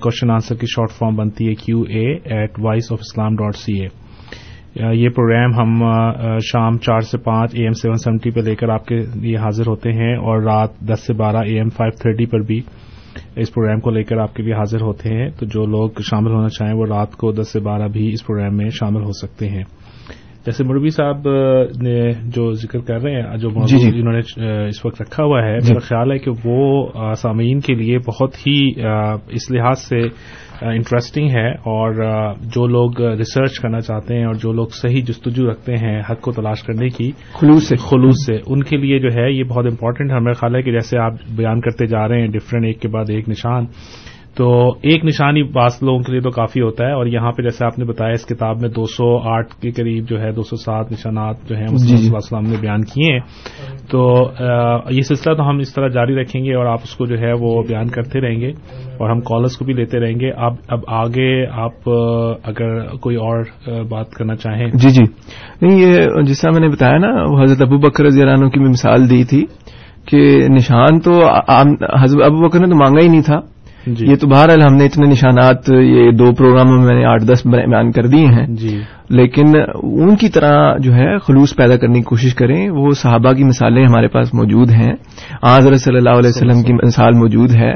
question answer کی شارٹ فارم بنتی ہے Q A at voice of Islam dot C A یہ پروگرام ہم شام چار سے پانچ اے ایم سیون سیونٹی پہ لے کر آپ کے لیے حاضر ہوتے ہیں اور رات دس سے بارہ اے ایم فائیو تھرٹی پر بھی اس پروگرام کو لے کر آپ کے لیے حاضر ہوتے ہیں۔ تو جو لوگ شامل ہونا چاہیں وہ رات کو دس سے بارہ بھی اس پروگرام میں شامل ہو سکتے ہیں۔ جیسے مربی صاحب نے جو ذکر کر رہے ہیں جو جی جی۔ انہوں نے اس وقت رکھا ہوا ہے جی۔ میرا خیال ہے کہ وہ سامعین کے لیے بہت ہی اس لحاظ سے انٹرسٹنگ ہے اور جو لوگ ریسرچ کرنا چاہتے ہیں اور جو لوگ صحیح جستجو رکھتے ہیں حق کو تلاش کرنے کی خلوص سے۔ خلوص سے۔ ان کے لیے جو ہے یہ بہت امپورٹنٹ ہے۔ ہمارا خیال ہے کہ جیسے آپ بیان کرتے جا رہے ہیں ڈفرینٹ ایک کے بعد ایک نشان۔ تو ایک نشانی بعض لوگوں کے لیے تو کافی ہوتا ہے اور یہاں پہ جیسے آپ نے بتایا اس کتاب میں دو سو آٹھ کے قریب جو ہے دو سو سات نشانات جو ہیں جی جی۔ السلام نے بیان کیے ہیں۔ تو یہ سلسلہ تو ہم اس طرح جاری رکھیں گے اور آپ اس کو جو ہے وہ بیان کرتے رہیں گے اور ہم کالرس کو بھی لیتے رہیں گے۔ اب اب آگے آپ اگر کوئی اور بات کرنا چاہیں۔ جی جی۔ نہیں یہ جس طرح میں نے بتایا نا حضرت ابو بکر رضی اللہ عنہ کی مثال دی تھی کہ نشان تو حضرت ابو بکر نے تو مانگا ہی نہیں تھا۔ جی۔ یہ تو بہرحال ہم نے اتنے نشانات یہ دو پروگراموں میں میں نے آٹھ دس بیان کر دیے ہیں۔ جی۔ لیکن ان کی طرح جو ہے خلوص پیدا کرنے کی کوشش کریں وہ صحابہ کی مثالیں ہمارے پاس موجود ہیں۔ حضرت صلی اللہ علیہ وسلم کی مثال موجود ہے۔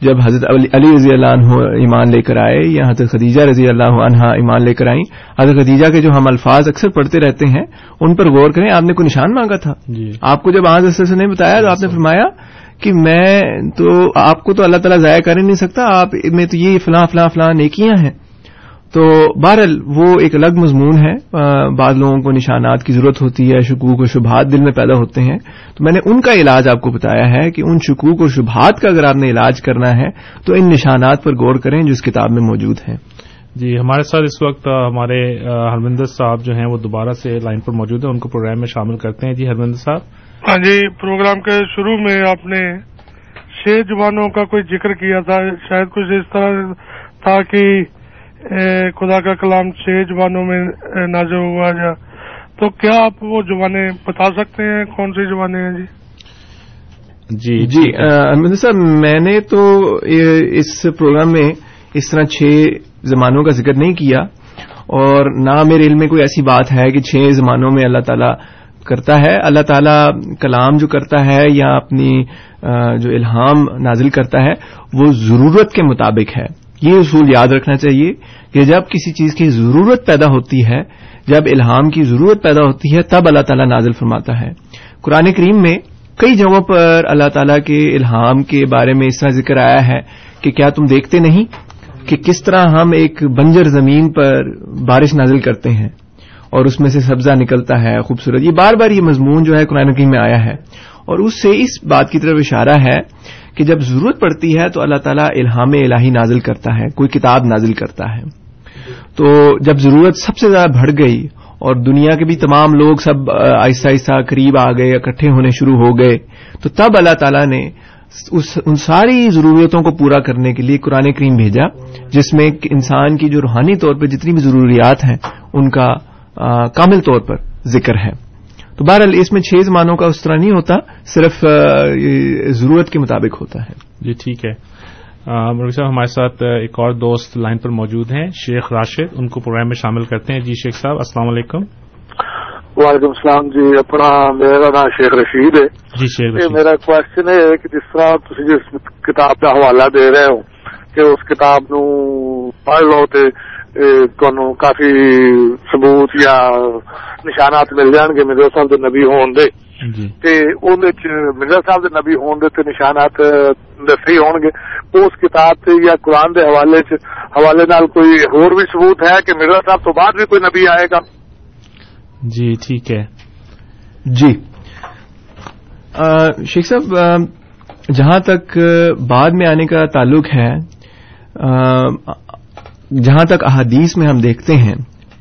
جب حضرت علی رضی اللہ عنہ ایمان لے کر آئے یا حضرت خدیجہ رضی اللہ عنہ ایمان لے کر آئیں حضرت خدیجہ کے جو ہم الفاظ اکثر پڑھتے رہتے ہیں ان پر غور کریں آپ نے کوئی نشان مانگا تھا؟ جی۔ آپ کو جب آج نے بتایا تو آپ نے فرمایا کہ میں تو آپ کو تو اللہ تعالیٰ ضائع کر ہی نہیں سکتا، آپ میں تو یہ فلاں فلاں فلاں نیکیاں ہیں۔ تو بہرحال وہ ایک الگ مضمون ہے بعض لوگوں کو نشانات کی ضرورت ہوتی ہے، شکوک و شبہات دل میں پیدا ہوتے ہیں۔ تو میں نے ان کا علاج آپ کو بتایا ہے کہ ان شکوک و شبہات کا اگر آپ نے علاج کرنا ہے، تو ان نشانات پر غور کریں جو اس کتاب میں موجود ہیں۔ جی ہمارے ساتھ اس وقت ہمارے ہرمندر صاحب جو ہیں، وہ دوبارہ سے لائن پر موجود ہیں۔ ان کو پروگرام میں شامل کرتے ہیں۔ جی ہرمندر صاحب؟ ہاں جی پروگرام کے شروع میں آپ نے چھ زبانوں کا کوئی ذکر کیا تھا، شاید کچھ اس طرح تھا کہ خدا کا کلام چھ زبانوں میں نازر ہوا جا تو کیا آپ وہ زبانیں بتا سکتے ہیں؟ کون سی زبانیں ہیں جی؟ جی جی احمد صاحب، میں نے تو اس پروگرام میں اس طرح چھ زمانوں کا ذکر نہیں کیا اور نہ میرے علم میں کوئی ایسی بات ہے کہ چھ زمانوں میں اللہ تعالیٰ کرتا ہے، اللہ تعالیٰ کلام جو کرتا ہے یا اپنی جو الہام نازل کرتا ہے، وہ ضرورت کے مطابق ہے۔ یہ اصول یاد رکھنا چاہیے کہ جب کسی چیز کی ضرورت پیدا ہوتی ہے، جب الہام کی ضرورت پیدا ہوتی ہے، تب اللہ تعالیٰ نازل فرماتا ہے۔ قرآن کریم میں کئی جگہوں پر اللہ تعالیٰ کے الہام کے بارے میں اس طرح ذکر آیا ہے کہ کیا تم دیکھتے نہیں کہ کس طرح ہم ایک بنجر زمین پر بارش نازل کرتے ہیں؟ اور اس میں سے سبزہ نکلتا ہے، خوبصورت۔ یہ بار بار یہ مضمون جو ہے قرآن حکیم میں آیا ہے۔ اور اس سے اس بات کی طرف اشارہ ہے کہ جب ضرورت پڑتی ہے تو اللہ تعالیٰ الہام الہی نازل کرتا ہے، کوئی کتاب نازل کرتا ہے۔ تو جب ضرورت سب سے زیادہ بڑھ گئی اور دنیا کے بھی تمام لوگ سب آہستہ آہستہ قریب آ گئے، اکٹھے ہونے شروع ہو گئے، تو تب اللہ تعالیٰ نے ان ساری ضرورتوں کو پورا کرنے کے لیے قرآن کریم بھیجا، جس میں انسان کی جو روحانی طور پہ جتنی بھی ضروریات ہیں، ان کا کامل طور پر ذکر ہے۔ تو بہرحال اس میں چھ زمانوں کا اس طرح نہیں ہوتا صرف ضرورت کے مطابق ہوتا ہے۔ جی ٹھیک ہے۔ مرغی صاحب ہمارے ساتھ ایک اور دوست لائن پر موجود ہیں شیخ راشد ان کو پروگرام میں شامل کرتے ہیں۔ جی شیخ صاحب السلام علیکم۔ وعلیکم السلام جی اپنا میرا نام شیخ رشید ہے۔ جی شیخ رشید۔ میرا کوشچن ہے کہ جس طرح تھی جس کتاب کا حوالہ دے رہے ہو کہ اس کتاب نو پڑھ لو ثبوت یا نشانات مل جان گے مرزا صاحب نبی ہون دے۔ مرزا صاحب نبی ہون دے تے نشانات صحیح ہون گے۔ اس کتاب سے یا قرآن دے حوالے سے حوالے نال کوئی اور بھی ثبوت ہے کہ مرزا صاحب تو بعد بھی کوئی نبی آئے گا؟ جی ٹھیک ہے۔ جی۔ شیخ صاحب جہاں تک بعد میں آنے کا تعلق ہے جہاں تک احادیث میں ہم دیکھتے ہیں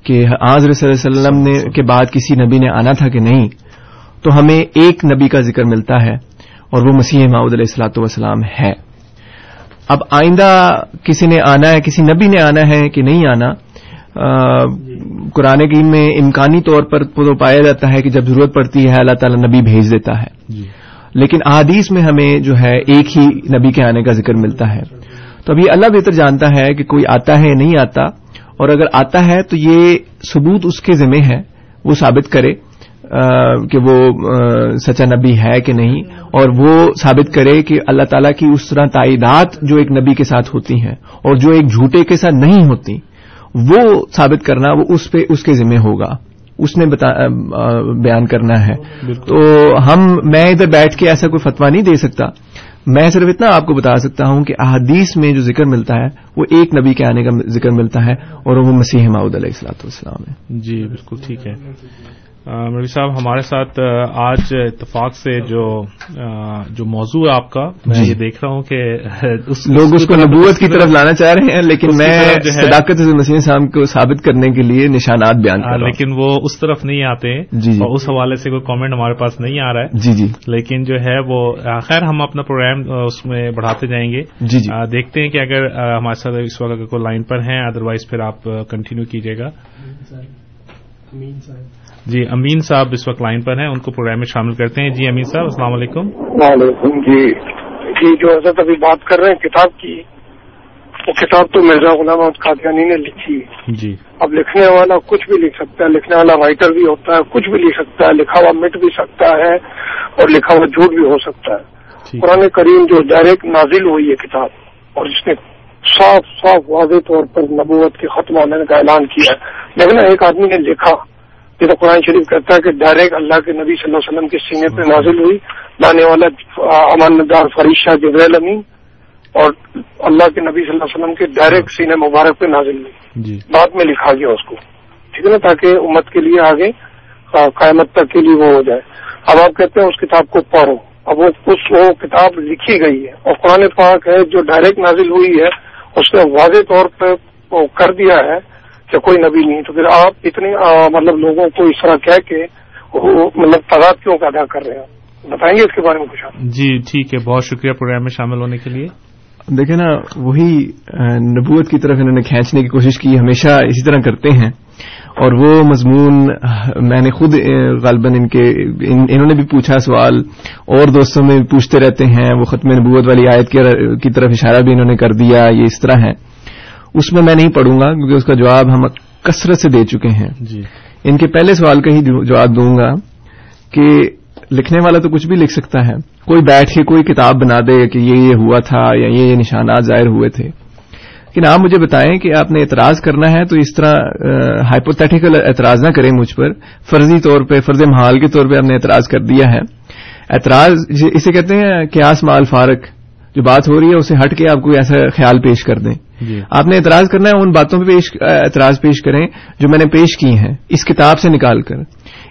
کہ آج رسول اللہ علیہ وسلم نے کے بعد کسی نبی نے آنا تھا کہ نہیں تو ہمیں ایک نبی کا ذکر ملتا ہے اور وہ مسیح معود علیہ السلاۃ والسلام ہے۔ اب آئندہ کسی نے آنا ہے کسی نبی نے آنا ہے کہ نہیں آنا قرآن کریم میں امکانی طور پر تو پایا جاتا ہے کہ جب ضرورت پڑتی ہے اللہ تعالی نبی بھیج دیتا ہے۔ جی۔ لیکن احادیث میں ہمیں جو ہے ایک ہی نبی کے آنے کا ذکر ملتا ہے۔ تو ابھی اللہ بہتر جانتا ہے کہ کوئی آتا ہے نہیں آتا اور اگر آتا ہے تو یہ ثبوت اس کے ذمہ ہے وہ ثابت کرے کہ وہ سچا نبی ہے کہ نہیں اور وہ ثابت کرے کہ اللہ تعالیٰ کی اس طرح تائیدات جو ایک نبی کے ساتھ ہوتی ہیں اور جو ایک جھوٹے کے ساتھ نہیں ہوتی وہ ثابت کرنا وہ اس پہ اس کے ذمہ ہوگا۔ اس نے بیان کرنا ہے۔ تو ہم میں ادھر بیٹھ کے ایسا کوئی فتوا نہیں دے سکتا۔ میں صرف اتنا آپ کو بتا سکتا ہوں کہ احادیث میں جو ذکر ملتا ہے، وہ ایک نبی کے آنے کا ذکر ملتا ہے اور وہ مسیح ماؤد علیہ السلاۃ والسلام ہے۔ جی بالکل ٹھیک ہے۔ مولوی صاحب ہمارے ساتھ آج اتفاق سے جو جو موضوع ہے آپ کا میں جی۔ یہ دیکھ رہا ہوں کہ لوگ اس کو نبوت کی طرف لانا چاہ رہے ہیں لیکن میں صداقت مسیم صاحب کو ثابت کرنے کے لیے نشانات بیان کر لیکن وہ اس طرف نہیں آتے جی جی۔ اور اس حوالے سے کوئی کامنٹ ہمارے پاس نہیں آ رہا ہے۔ جی جی۔ لیکن جو ہے وہ خیر ہم اپنا پروگرام اس میں بڑھاتے جائیں گے۔ جی جی۔ دیکھتے ہیں کہ اگر ہمارے ساتھ اس وقت کوئی لائن پر ہیں ادروائز پھر آپ کنٹینیو کیجیے گا۔ جی امین صاحب اس وقت لائن پر ہیں ان کو پروگرام میں شامل کرتے ہیں۔ جی امین صاحب السلام علیکم۔ وعلیکم جی۔ جی جو حضرت ابھی بات کر رہے ہیں کتاب کی وہ کتاب تو مرزا غلام احمد قادیانی نے لکھی۔ جی۔ اب لکھنے والا کچھ بھی لکھ سکتا ہے لکھنے والا رائٹر بھی ہوتا ہے کچھ بھی لکھ سکتا ہے لکھا ہوا مٹ بھی سکتا ہے اور لکھا ہوا جھوٹ بھی ہو سکتا ہے۔ قرآن کریم جو ڈائریکٹ نازل ہوئی ہے کتاب اور جس نے صاف صاف واضح طور پر نبوت کے ختم ہونے کا اعلان کیا۔ ہے لیکن ایک آدمی نے لکھا جیسا قرآن شریف کہتا ہے کہ ڈائریکٹ اللہ کے نبی صلی اللہ علیہ وسلم کے سینے پہ نازل ہوئی۔ لانے والا امان دار فریشہ جبریل امین اور اللہ کے نبی صلی اللہ علیہ وسلم کے ڈائریکٹ سینے مبارک پہ نازل ہوئی۔ جی۔ بعد میں لکھا گیا اس کو۔ ٹھیک ہے نا؟ تاکہ امت کے لیے آگے قائمت تک کے لیے وہ ہو جائے۔ اب آپ کہتے ہیں اس کتاب کو پڑھو۔ اب وہ کتاب لکھی گئی ہے اور قرآن پاک ہے جو ڈائریکٹ نازل ہوئی ہے۔ اس نے واضح طور پہ کر دیا ہے کہ کوئی نبی نہیں تو پھر آپ اتنے مطلب لوگوں کو اس طرح کہہ کے مطلب تعداد کیوں ادا کر رہے ہیں؟ بتائیں گے اس کے بارے میں کچھ جی ٹھیک ہے۔ بہت شکریہ پروگرام میں شامل ہونے کے لیے۔ دیکھیں نا وہی نبوت کی طرف انہوں نے کھینچنے کی کوشش کی ہمیشہ اسی طرح کرتے ہیں۔ اور وہ مضمون میں نے خود غالباً ان کے انہوں نے بھی پوچھا سوال اور دوستوں میں پوچھتے رہتے ہیں وہ ختم نبوت والی آیت کی طرف اشارہ بھی انہوں نے کر دیا یہ اس طرح ہے اس میں میں نہیں پڑھوں گا کیونکہ اس کا جواب ہم کثرت سے دے چکے ہیں۔ جی۔ ان کے پہلے سوال کا ہی جواب دوں گا کہ لکھنے والا تو کچھ بھی لکھ سکتا ہے۔ کوئی بیٹھ کے کوئی کتاب بنا دے کہ یہ یہ ہوا تھا یا یہ یہ نشانات ظاہر ہوئے تھے۔ لیکن آپ مجھے بتائیں کہ آپ نے اعتراض کرنا ہے تو اس طرح ہائپوتھیٹیکل اعتراض نہ کریں مجھ پر. فرضی طور پہ فرض محال کے طور پہ آپ نے اعتراض کر دیا ہے. اعتراض اسے کہتے ہیں کیاس مال فارق. جو بات ہو رہی ہے اسے ہٹ کے آپ کو ایسا خیال پیش کر دیں. جی. آپ نے اعتراض کرنا ہے ان باتوں پہ اعتراض پیش کریں جو میں نے پیش کی ہیں. اس کتاب سے نکال کر.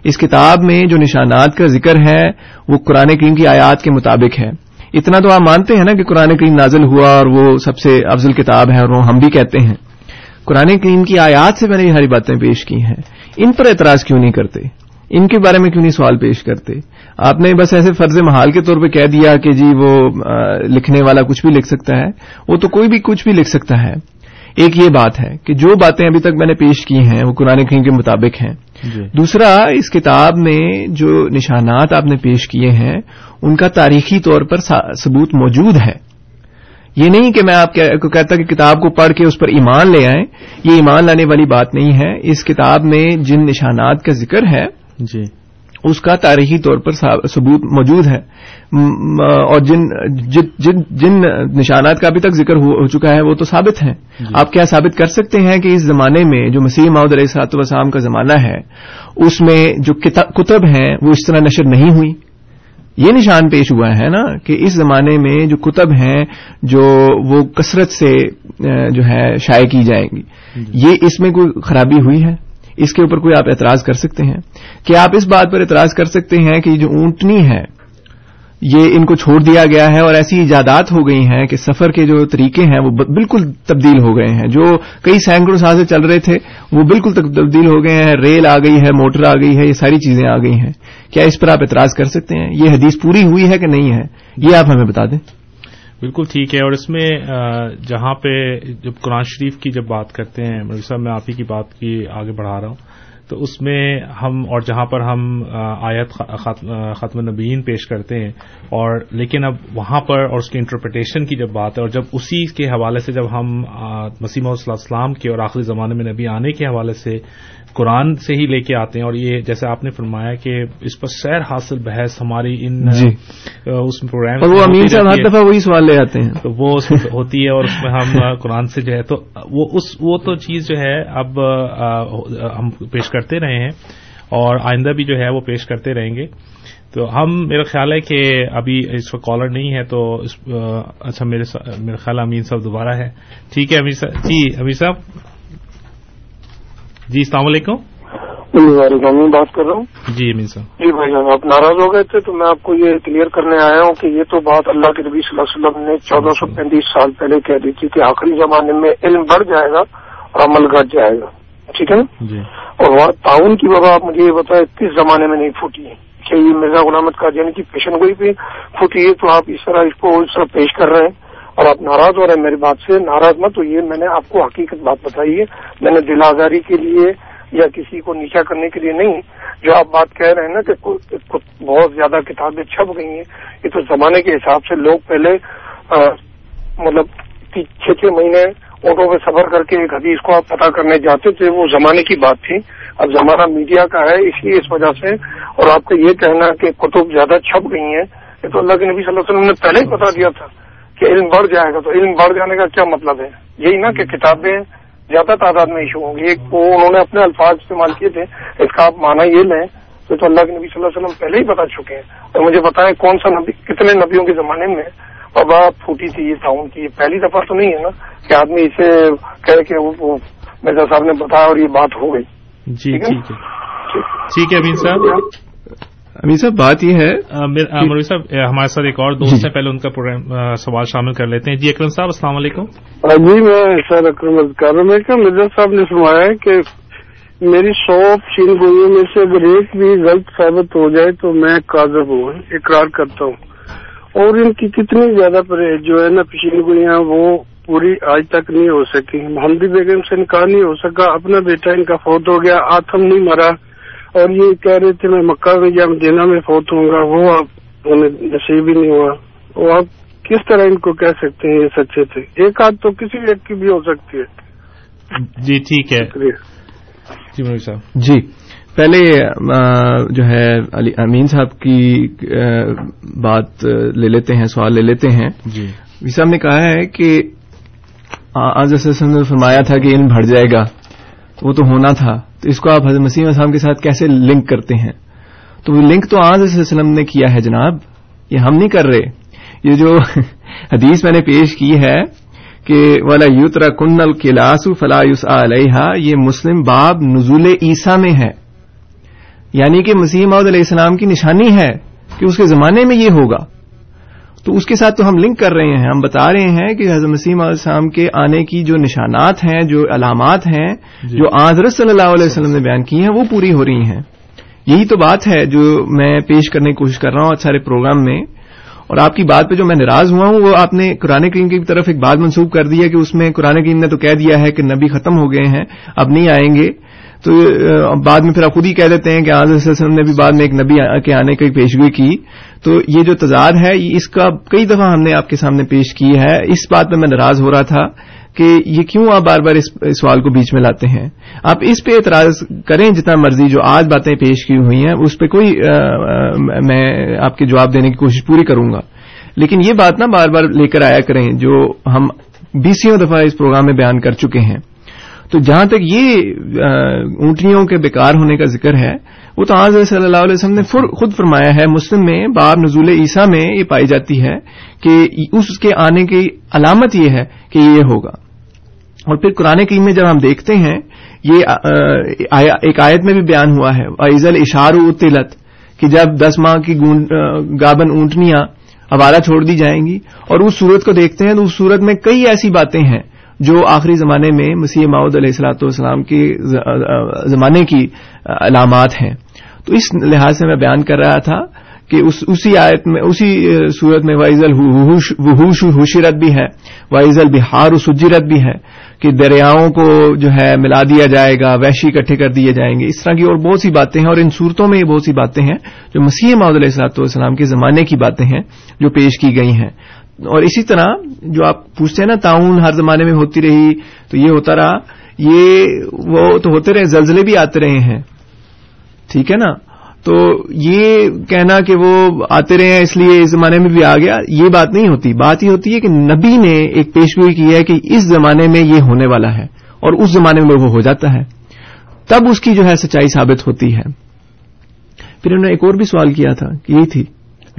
اس کتاب میں جو نشانات کا ذکر ہے وہ قرآن کریم کی آیات کے مطابق ہے. اتنا تو آپ مانتے ہیں نا کہ قرآن کریم نازل ہوا اور وہ سب سے افضل کتاب ہے اور وہ ہم بھی کہتے ہیں۔ قرآن کریم کی آیات سے میں نے یہ ساری باتیں پیش کی ہیں۔ ان پر اعتراض کیوں نہیں کرتے؟ ان کے بارے میں کیوں نہیں سوال پیش کرتے؟ آپ نے بس ایسے فرض محال کے طور پہ کہہ دیا کہ جی وہ لکھنے والا کچھ بھی لکھ سکتا ہے۔ وہ تو کوئی بھی کچھ بھی لکھ سکتا ہے۔ ایک یہ بات ہے کہ جو باتیں ابھی تک میں نے پیش کی ہیں وہ قرآن کریم کے مطابق ہیں۔ دوسرا اس کتاب میں جو نشانات آپ نے پیش کیے ہیں ان کا تاریخی طور پر ثبوت موجود ہے۔ یہ نہیں کہ میں آپ کو کہتا کہ کتاب کو پڑھ کے اس پر ایمان لے آئیں یہ ایمان لانے والی بات نہیں ہے۔ اس کتاب میں جن نشانات کا ذکر ہے جی۔ اس کا تاریخی طور پر ثبوت موجود ہے۔ اور جن جن جن نشانات کا ابھی تک ذکر ہو چکا ہے وہ تو ثابت ہیں۔ جی۔ آپ کیا ثابت کر سکتے ہیں کہ اس زمانے میں جو مسیح محدود علیہ صاحب وسلام کا زمانہ ہے اس میں جو کتب ہیں وہ اس طرح نشر نہیں ہوئی؟ یہ نشان پیش ہوا ہے نا کہ اس زمانے میں جو کتب ہیں جو وہ کثرت سے جو ہے شائع کی جائیں گی۔ یہ اس میں کوئی خرابی ہوئی ہے؟ اس کے اوپر کوئی آپ اعتراض کر سکتے ہیں؟ کہ آپ اس بات پر اعتراض کر سکتے ہیں کہ جو اونٹنی ہے، یہ ان کو چھوڑ دیا گیا ہے اور ایسی ایجادات ہو گئی ہیں کہ سفر کے جو طریقے ہیں، وہ بالکل تبدیل ہو گئے ہیں۔ جو کئی سینکڑوں سال سے چل رہے تھے، وہ بالکل تبدیل ہو گئے ہیں۔ ریل آ گئی ہے، موٹر آ گئی ہے، یہ ساری چیزیں آ گئی ہیں۔ کیا اس پر آپ اعتراض کر سکتے ہیں؟ یہ حدیث پوری ہوئی ہے کہ نہیں ہے؟ یہ آپ ہمیں بتا دیں۔ بالکل ٹھیک ہے اور اس میں جہاں پہ جب قرآن شریف کی جب بات کرتے ہیں صاحب، میں آپ ہی کی بات کی آگے بڑھا رہا ہوں، تو اس میں ہم اور جہاں پر ہم آیت ختم نبین پیش کرتے ہیں اور لیکن اب وہاں پر اور اس کی انٹرپریٹیشن کی جب بات ہے اور جب اسی کے حوالے سے جب ہم مسیم علیہ السلام کے اور آخری زمانے میں نبی آنے کے حوالے سے قرآن سے ہی لے کے آتے ہیں اور یہ جیسے آپ نے فرمایا کہ اس پر سیر حاصل بحث ہماری ان جی۔ اس پروگرام وہ امین صاحب ہر دفعہ وہی سوال لے آتے ہیں۔ تو وہ ہوتی ہے اور اس میں ہم قرآن سے جو ہے تو وہ اس وہ تو چیز جو ہے اب ہم پیش کرتے رہے ہیں اور آئندہ بھی جو ہے وہ پیش کرتے رہیں گے۔ تو ہم میرا خیال ہے کہ ابھی اس وقت کالر نہیں ہے تو اچھا میرے میرا خیال امین صاحب دوبارہ ہے۔ ٹھیک ہے امیر صاحب۔ جی امیر صاحب۔ جی السلام علیکم۔ وعلیکم بات کر رہا ہوں۔ جی امین صاحب۔ جی بھائی جان آپ ناراض ہو گئے تھے تو میں آپ کو یہ کلیئر کرنے آیا ہوں کہ یہ تو بات اللہ کے نبی صلی اللہ علیہ وسلم نے چودہ سو پینتیس سال پہلے کہہ دی تھی کہ آخری زمانے میں علم بڑھ جائے گا اور عمل گھٹ جائے گا۔ ٹھیک ہے نا؟ جی۔ اور وہاں تعاون کی وبا آپ مجھے یہ بتائیں کس زمانے میں نہیں پھوٹی ہے؟ کہ یہ مرزا غلامت کا یعنی کہ پیشن گوئی پہ پھوٹی ہے تو آپ اس طرح اس کو اس طرح پیش کر رہے ہیں۔ اور آپ ناراض ہو رہے ہیں میری بات سے، ناراض مت تو یہ میں نے آپ کو حقیقت بات بتائی ہے۔ میں نے دل آزاری کے لیے یا کسی کو نیچا کرنے کے لیے نہیں، جو آپ بات کہہ رہے ہیں نا کہ بہت زیادہ کتابیں چھپ گئی ہیں۔ یہ تو زمانے کے حساب سے لوگ پہلے مطلب چھ چھ مہینے آٹو پہ سفر کر کے ایک حدیث کو آپ پتا کرنے جاتے تھے، وہ زمانے کی بات تھی۔ اب زمانہ میڈیا کا ہے، اس لیے اس وجہ سے اور آپ کا یہ کہنا کہ کتب زیادہ چھپ گئی ہیں، یہ تو اللہ کے نبی صلی اللہ علیہ وسلم نے پہلے ہی بتا دیا تھا۔ کہ علم بڑھ جائے گا تو علم بڑھ جانے کا کیا مطلب ہے؟ یہی نا کہ کتابیں زیادہ تعداد میں ایشو ہوں گی۔ ایک وہ انہوں نے اپنے الفاظ استعمال کیے تھے۔ اس کا آپ مانا یہ لیں تو تو اللہ کے نبی صلی اللہ علیہ وسلم پہلے ہی بتا چکے ہیں اور مجھے بتائیں کون سا نبی کتنے نبیوں کے زمانے میں آپ پھوٹی تھی یہ تعاون کی پہلی دفعہ تو نہیں ہے نا کہ آدمی اسے کہے کہ وہ مرزا صاحب نے بتایا اور یہ بات ہو گئی۔ جی ٹھیک ہے؟ صاحب۔ امیر صاحب بات یہ ہے مروی صاحب ہمارے ساتھ ایک اور دوست ہے پہلے ان کا پروگرام سوال شامل کر لیتے ہیں۔ جی اکرم صاحب السلام علیکم۔ جی میں سر اکرم کر رہا ہوں مرزا صاحب نے فرمایا ہے کہ میری شاپ چین گوئیوں میں سے اگر ایک بھی غلط ثابت ہو جائے تو میں کاغذ ہوں اقرار کرتا ہوں۔ اور ان کی کتنی زیادہ پرہیز جو ہے نا پشین گوئیاں وہ پوری آج تک نہیں ہو سکی۔ محمدی بیگم سے انکار نہیں ہو سکا۔ اپنا بیٹا ان کا فوت ہو گیا آتم نہیں مرا۔ اور یہ کہہ رہے تھے میں مکہ میں یا مدینہ میں فوت ہوں گا وہ آپ نصیب ہی نہیں ہوا۔ وہ آپ کس طرح ان کو کہہ سکتے ہیں یہ سچے تھے؟ ایک آدھ تو کسی ایک کی بھی ہو سکتی ہے۔ جی ٹھیک ہے۔ جی صاحب۔ جی پہلے جو ہے علی امین صاحب کی بات لے لیتے ہیں سوال لے لیتے ہیں۔ جی۔ صاحب نے کہا ہے کہ آج نے فرمایا تھا کہ ان بڑھ جائے گا۔ وہ تو ہونا تھا۔ تو اس کو آپ حضرت مسیم السلام کے ساتھ کیسے لنک کرتے ہیں؟ تو وہ لنک تو آج وسلم نے کیا ہے جناب؟ یہ ہم نہیں کر رہے۔ یہ جو حدیث میں نے پیش کی ہے کہ والا یوترا کن الکلاس فلا علیہ یہ مسلم باب نزول عیسیٰ میں ہے۔ یعنی کہ مسیم علیہ السلام کی نشانی ہے کہ اس کے زمانے میں یہ ہوگا۔ تو اس کے ساتھ تو ہم لنک کر رہے ہیں ہم بتا رہے ہیں کہ حضرت مسیم علیہ السلام کے آنے کی جو نشانات ہیں جو علامات ہیں جی. جو آضرت صلی اللہ علیہ وسلم نے بیان کی ہیں وہ پوری ہو رہی ہیں۔ یہی تو بات ہے جو میں پیش کرنے کی کوشش کر رہا ہوں سارے پروگرام میں۔ اور آپ کی بات پہ جو میں ناراض ہوا ہوں وہ آپ نے قرآن کریم کی طرف ایک بات منسوخ کر دی ہے کہ اس میں قرآن کریم نے تو کہہ دیا ہے کہ نبی ختم ہو گئے ہیں اب نہیں آئیں گے۔ تو بعد میں پھر آپ خود ہی کہہ دیتے ہیں کہ آزاد وسلم نے بھی بعد میں ایک نبی کے آنے کی پیشگوئی کی۔ تو یہ جو تضاد ہے اس کا کئی دفعہ ہم نے آپ کے سامنے پیش کی ہے۔ اس بات پہ میں ناراض ہو رہا تھا کہ یہ کیوں آپ بار بار اس سوال کو بیچ میں لاتے ہیں؟ آپ اس پہ اعتراض کریں جتنا مرضی جو آج باتیں پیش کی ہوئی ہیں، اس پہ کوئی میں آپ کے جواب دینے کی کوشش پوری کروں گا۔ لیکن یہ بات نا بار بار لے کر آیا کریں جو ہم بیسوں دفعہ اس پروگرام میں بیان کر چکے ہیں۔ تو جہاں تک یہ اونٹنیوں کے بیکار ہونے کا ذکر ہے، وہ تو آج صلی اللہ علیہ وسلم نے خود فرمایا ہے، مسلم میں باب نزول عیسیٰ میں یہ پائی جاتی ہے کہ اس کے آنے کی علامت یہ ہے کہ یہ ہوگا۔ اور پھر قرآن کریم میں جب ہم دیکھتے ہیں، یہ ایک آیت میں بھی بیان ہوا ہے عزل اشار و تلت کہ جب دس ماہ کی گابن اونٹنیاں، حوالہ چھوڑ دی جائیں گی، اور اس صورت کو دیکھتے ہیں تو اس صورت میں کئی ایسی باتیں ہیں۔ جو آخری زمانے میں مسیح ماؤد علیہ السلاۃ والسلام کے زمانے کی علامات ہیں۔ تو اس لحاظ سے میں بیان کر رہا تھا کہ اسی آیت میں اسی صورت میں وائز الحوش حشرت بھی ہے وائز البہار سجرت بھی ہے کہ دریاؤں کو جو ہے ملا دیا جائے گا، وحشی اکٹھے کر دیے جائیں گے۔ اس طرح کی اور بہت سی باتیں ہیں اور ان صورتوں میں یہ بہت سی باتیں ہیں جو مسیح محدود علیہ السلاط والسلام کے زمانے کی باتیں ہیں جو پیش کی گئی ہیں۔ اور اسی طرح جو آپ پوچھتے ہیں نا، تعاون ہر زمانے میں ہوتی رہی، تو یہ ہوتا رہا۔ یہ وہ تو ہوتے رہے، زلزلے بھی آتے رہے ہیں۔ ٹھیک ہے نا؟ تو یہ کہنا کہ وہ آتے رہے ہیں، اس لیے اس زمانے میں بھی آ گیا، یہ بات نہیں ہوتی۔ بات یہ ہوتی ہے کہ نبی نے ایک پیشگوئی کی ہے کہ اس زمانے میں یہ ہونے والا ہے اور اس زمانے میں وہ ہو جاتا ہے۔ تب اس کی جو ہے سچائی ثابت ہوتی ہے۔ پھر انہوں نے ایک اور بھی سوال کیا تھا کہ یہی تھی۔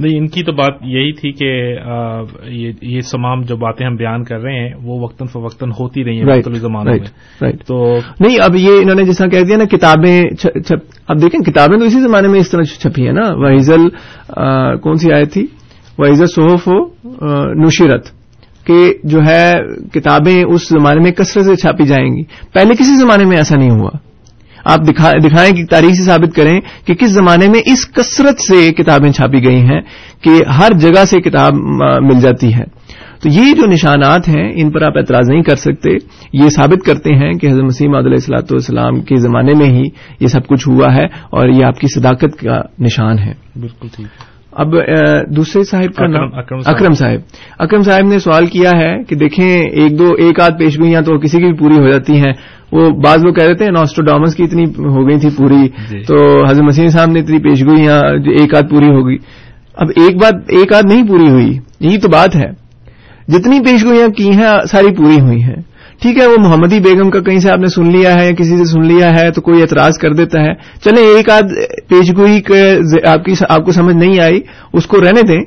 نہیں ان کی تو بات یہی تھی کہ یہ تمام جو باتیں ہم بیان کر رہے ہیں وہ وقتاً فوقتاً ہوتی رہی ہیں میں۔ تو نہیں اب یہ انہوں نے جیسا کہہ دیا نا کتابیں اب دیکھیں کتابیں تو اسی زمانے میں اس طرح چھپی ہیں نا۔ وحیزل کون سی آئے تھی؟ وحیزل صحف و نشیرت کہ جو ہے کتابیں اس زمانے میں کثرت سے چھاپی جائیں گی۔ پہلے کسی زمانے میں ایسا نہیں ہوا۔ آپ دکھائیں کہ تاریخ سے ثابت کریں کہ کس زمانے میں اس کثرت سے کتابیں چھاپی گئی ہیں کہ ہر جگہ سے کتاب مل جاتی ہے۔ تو یہ جو نشانات ہیں، ان پر آپ اعتراض نہیں کر سکتے۔ یہ ثابت کرتے ہیں کہ حضرت مسیم علیہ السلاۃ والسلام کے زمانے میں ہی یہ سب کچھ ہوا ہے اور یہ آپ کی صداقت کا نشان ہے۔ بالکل ٹھیک اب دوسرے صاحب کا نام اکرم صاحب. اکرم صاحب. نے سوال کیا ہے کہ دیکھیں ایک دو ایک آدھ پیشگوئیاں تو کسی کی بھی پوری ہو جاتی ہیں۔ وہ بعض لوگ کہہ رہے تھے نوسٹوڈامس کی اتنی ہو گئی تھی پوری۔ جی۔ تو حضرت مسیم صاحب نے اتنی پیشگوئیاں ایک آدھ پوری ہوگی۔ اب ایک بات ایک آدھ نہیں پوری ہوئی یہی تو بات ہے۔ جتنی پیشگوئیاں کی ہیں ساری پوری ہوئی ہیں۔ ٹھیک ہے، وہ محمدی بیگم کا کہیں سے آپ نے سن لیا ہے یا کسی سے سن لیا ہے تو کوئی اعتراض کر دیتا ہے۔ چلیں، ایک آدھ پیشگوئی آپ کو سمجھ نہیں آئی، اس کو رہنے دیں۔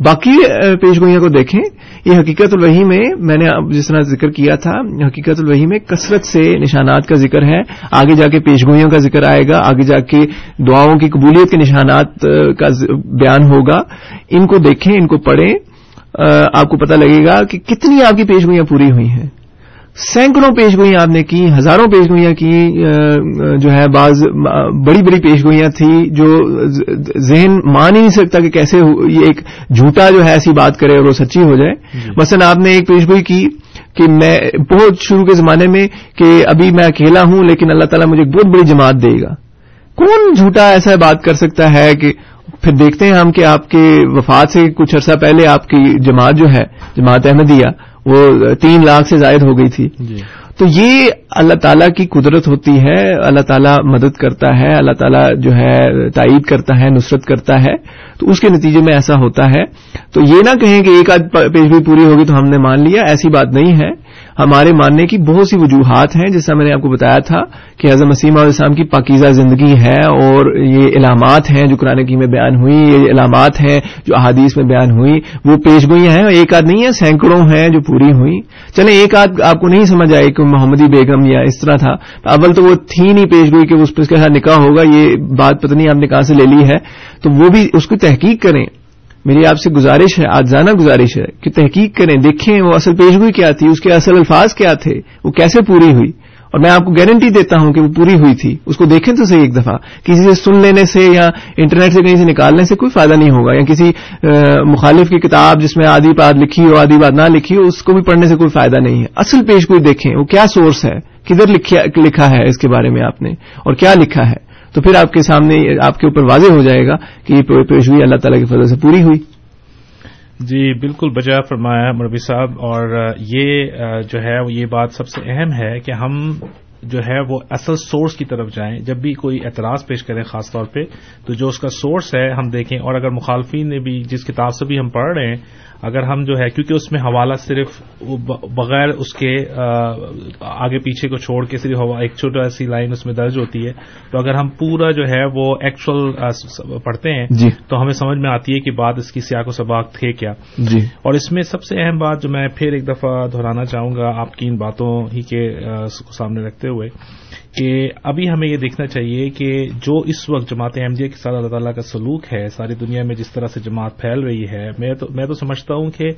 باقی پیشگوئیوں کو دیکھیں۔ یہ حقیقت الوحی میں میں نے جس طرح ذکر کیا تھا، حقیقت الوحی میں کثرت سے نشانات کا ذکر ہے۔ آگے جا کے پیشگوئیوں کا ذکر آئے گا، آگے جا کے دعاؤں کی قبولیت کے نشانات کا بیان ہوگا۔ ان کو دیکھیں، ان کو پڑھیں۔ آپ کو پتہ لگے گا کہ کتنی آپ کی پیشگوئیاں پوری ہوئی ہیں۔ سینکڑوں پیشگوئیاں آپ نے کی ہزاروں پیشگوئیاں کی جو ہے بعض بڑی بڑی پیشگوئیاں تھیں جو ذہن مان ہی نہیں سکتا کہ کیسے یہ ایک جھوٹا جو ہے ایسی بات کرے اور وہ سچی ہو جائے جی۔ مثلا آپ نے ایک پیشگوئی کی کہ میں بہت شروع کے زمانے میں کہ ابھی میں اکیلا ہوں لیکن اللہ تعالیٰ مجھے بہت بڑی جماعت دے گا کون جھوٹا ایسا بات کر سکتا ہے کہ پھر دیکھتے ہیں ہم کہ آپ کے وفات سے کچھ عرصہ پہلے آپ کی جماعت جو ہے جماعت احمدیہ وہ تین لاکھ سے زائد ہو گئی تھی۔ جی۔ تو یہ اللہ تعالیٰ کی قدرت ہوتی ہے اللہ تعالیٰ مدد کرتا ہے اللہ تعالیٰ جو ہے تائید کرتا ہے نصرت کرتا ہے۔ تو اس کے نتیجے میں ایسا ہوتا ہے۔ تو یہ نہ کہیں کہ ایک آدھ پیش بھی پوری ہوگی تو ہم نے مان لیا ایسی بات نہیں ہے۔ ہمارے ماننے کی بہت سی وجوہات ہیں، جیسا میں نے آپ کو بتایا تھا کہ حضرت مسیم علیہ السلام کی پاکیزہ زندگی ہے اور یہ علامات ہیں جو قرآن کی میں بیان ہوئی، یہ علامات ہیں جو احادیث میں بیان ہوئی۔ وہ پیش گوئی ہیں ایک آدھ نہیں ہے سینکڑوں ہیں جو پوری ہوئی چلیں، ایک آدھ آپ کو نہیں سمجھ آئے کہ محمدی بیگم یا اس طرح تھا۔ اول تو وہ تھی نہیں پیش گوئی کہ اس کے ساتھ نکاح ہوگا، یہ بات پتہ نہیں آپ نے کہاں سے لے لی ہے۔ تو وہ بھی اس کی تحقیق کریں۔ میری آپ سے گزارش ہے، آج جانا گزارش ہے کہ تحقیق کریں، دیکھیں وہ اصل پیشگوئی کیا تھی، اس کے اصل الفاظ کیا تھے، وہ کیسے پوری ہوئی۔ اور میں آپ کو گارنٹی دیتا ہوں کہ وہ پوری ہوئی تھی۔ اس کو دیکھیں تو صحیح ایک دفعہ۔ کسی سے سن لینے سے یا انٹرنیٹ سے کہیں سے نکالنے سے کوئی فائدہ نہیں ہوگا۔ یا کسی مخالف کی کتاب جس میں آدھی بات لکھی ہو، آدھی بات نہ لکھی ہو، اس کو بھی پڑھنے سے کوئی فائدہ نہیں ہے۔ اصل پیشگوئی دیکھیں، وہ کیا سورس ہے؟ کدھر لکھا ہے اس کے بارے میں آپ نے؟ اور کیا لکھا ہے؟ تو پھر آپ کے سامنے آپ کے اوپر واضح ہو جائے گا کہ یہ پیشگوئی اللہ تعالیٰ کی فضل سے پوری ہوئی۔ جی بالکل بجا فرمایا مربی صاحب، اور یہ جو ہے، یہ بات سب سے اہم ہے کہ ہم جو ہے وہ اصل سورس کی طرف جائیں۔ جب بھی کوئی اعتراض پیش کریں خاص طور پہ، تو جو اس کا سورس ہے، ہم دیکھیں۔ اور اگر مخالفین نے بھی جس کتاب سے بھی ہم پڑھ رہے ہیں اگر ہم جو ہے کیونکہ اس میں حوالہ صرف بغیر اس کے آگے پیچھے کو چھوڑ کے صرف ایک چھوٹا ایسی لائن اس میں درج ہوتی ہے۔ تو اگر ہم پورا جو ہے وہ ایکچوئل پڑھتے ہیں جی۔ تو ہمیں سمجھ میں آتی ہے کہ بات اس کی سیاق و سباق تھے کیا۔ جی۔ اور اس میں سب سے اہم بات جو میں پھر ایک دفعہ دہرانا چاہوں گا آپ کی ان باتوں ہی کے سامنے رکھتے ہوئے کہ ابھی ہمیں یہ دیکھنا چاہیے کہ جو اس وقت جماعت احمدیہ کے ساتھ اللہ تعالیٰ کا سلوک ہے، ساری دنیا میں جس طرح سے جماعت پھیل رہی ہے، میں تو میں تو سمجھتا ہوں کہ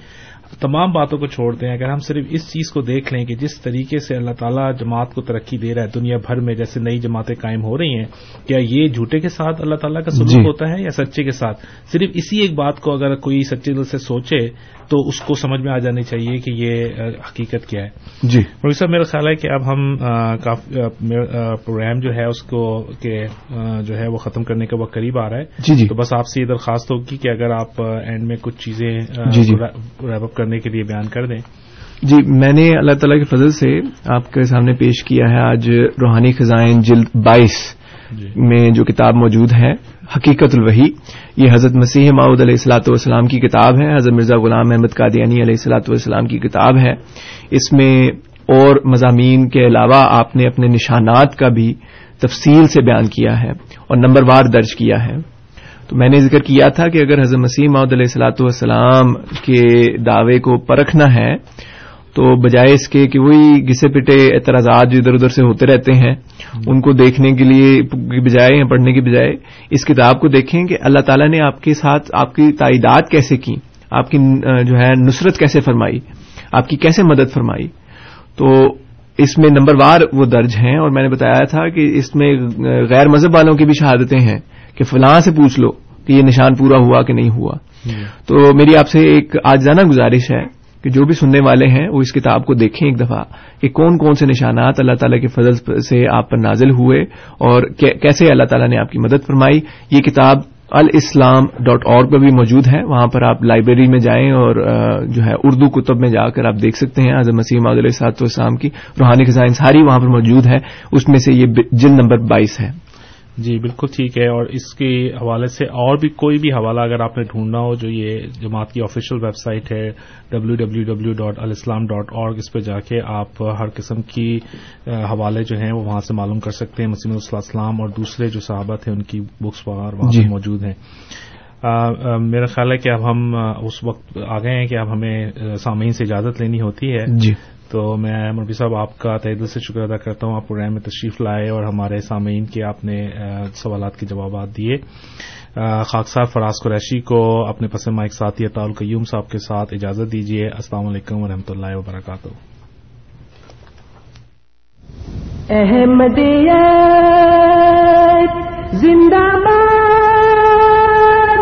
تمام باتوں کو چھوڑ دیں اگر ہم صرف اس چیز کو دیکھ لیں کہ جس طریقے سے اللہ تعالیٰ جماعت کو ترقی دے رہا ہے دنیا بھر میں جیسے نئی جماعتیں قائم ہو رہی ہیں کیا یہ جھوٹے کے ساتھ اللہ تعالیٰ کا سلوک جی۔ ہوتا ہے یا سچے کے ساتھ؟ صرف اسی ایک بات کو اگر کوئی سچے دل سے سوچے تو اس کو سمجھ میں آ جانی چاہیے کہ یہ حقیقت کیا ہے۔ جی۔ صاحب میرا خیال ہے کہ اب ہم پروگرام جو ہے اس کو جو ہے وہ ختم کرنے کا وقت قریب آ رہا ہے۔ جی جی۔ تو بس آپ سے یہ درخواست ہوگی کہ اگر آپ اینڈ میں کچھ چیزیں کرنے کے لیے بیان کر دیں۔ جی میں نے اللہ تعالیٰ کے فضل سے آپ کے سامنے پیش کیا ہے آج روحانی خزائن جلد بائیس جی۔ میں جو کتاب موجود ہے حقیقت الوحی۔ یہ حضرت مسیح ماؤد علیہ السلاۃ والسلام کی کتاب ہے حضرت مرزا غلام احمد قادیانی علیہ السلاۃ والسلام کی کتاب ہے۔ اس میں اور مضامین کے علاوہ آپ نے اپنے نشانات کا بھی تفصیل سے بیان کیا ہے اور نمبر وار درج کیا ہے۔ تو میں نے ذکر کیا تھا کہ اگر حضرت مسیح محدود علیہ السلاۃ والسلام کے دعوے کو پرکھنا ہے، تو بجائے اس کے کہ وہی گسے پٹے اعتراضات جو ادھر ادھر سے ہوتے رہتے ہیں، ان کو دیکھنے کے لیے بجائے یا پڑھنے کی بجائے اس کتاب کو دیکھیں کہ اللہ تعالیٰ نے آپ کے ساتھ آپ کی تعداد کیسے کی، آپ کی جو ہے نصرت کیسے فرمائی، آپ کی کیسے مدد فرمائی۔ تو اس میں نمبر وار وہ درج ہیں اور میں نے بتایا تھا کہ اس میں غیر مذہب والوں کی بھی شہادتیں ہیں۔ کہ فلاں سے پوچھ لو کہ یہ نشان پورا ہوا کہ نہیں ہوا۔ تو میری آپ سے ایک آجانہ گزارش ہے کہ جو بھی سننے والے ہیں وہ اس کتاب کو دیکھیں ایک دفعہ کہ کون کون سے نشانات اللہ تعالیٰ کے فضل سے آپ پر نازل ہوئے اور کیسے اللہ تعالیٰ نے آپ کی مدد فرمائی۔ یہ کتاب الاسلام ڈاٹ اور پہ بھی موجود ہے۔ وہاں پر آپ لائبریری میں جائیں اور جو ہے اردو کتب میں جا کر آپ دیکھ سکتے ہیں۔ اعظم مسیم علیہ صاحب السلام کی روحانی خزائن ساری وہاں پر موجود ہے اس میں سے یہ جلد نمبر بائیس ہے۔ جی بالکل ٹھیک ہے۔ اور اس کے حوالے سے اور بھی کوئی بھی حوالہ اگر آپ نے ڈھونڈنا ہو جو یہ جماعت کی آفیشیل ویب سائٹ ہے ڈبلو ڈبلو ڈبلو ڈاٹ الاسلام ڈاٹ اور اس پہ جا کے آپ ہر قسم کی حوالے جو ہیں وہ وہاں سے معلوم کر سکتے ہیں۔ مسیم السلام اور دوسرے جو صحابہ تھے ان کی بکس وغیرہ وہاں جی۔ موجود ہیں۔ میرا خیال ہے کہ اب ہم اس وقت آ گئے ہیں کہ اب ہمیں سامعین سے اجازت لینی ہوتی ہے۔ جی۔ تو میں مربی صاحب، آپ کا دل سے شکر ادا کرتا ہوں، آپ پروگرام میں تشریف لائے اور ہمارے سامعین کے آپ نے سوالات کے جوابات دیے۔ خاک صاحب، فراز قریشی کو اپنے پس مائک ساتھی اطاول قیوم صاحب کے ساتھ اجازت دیجیے السلام علیکم و رحمۃ اللہ وبرکاتہ۔ زندہ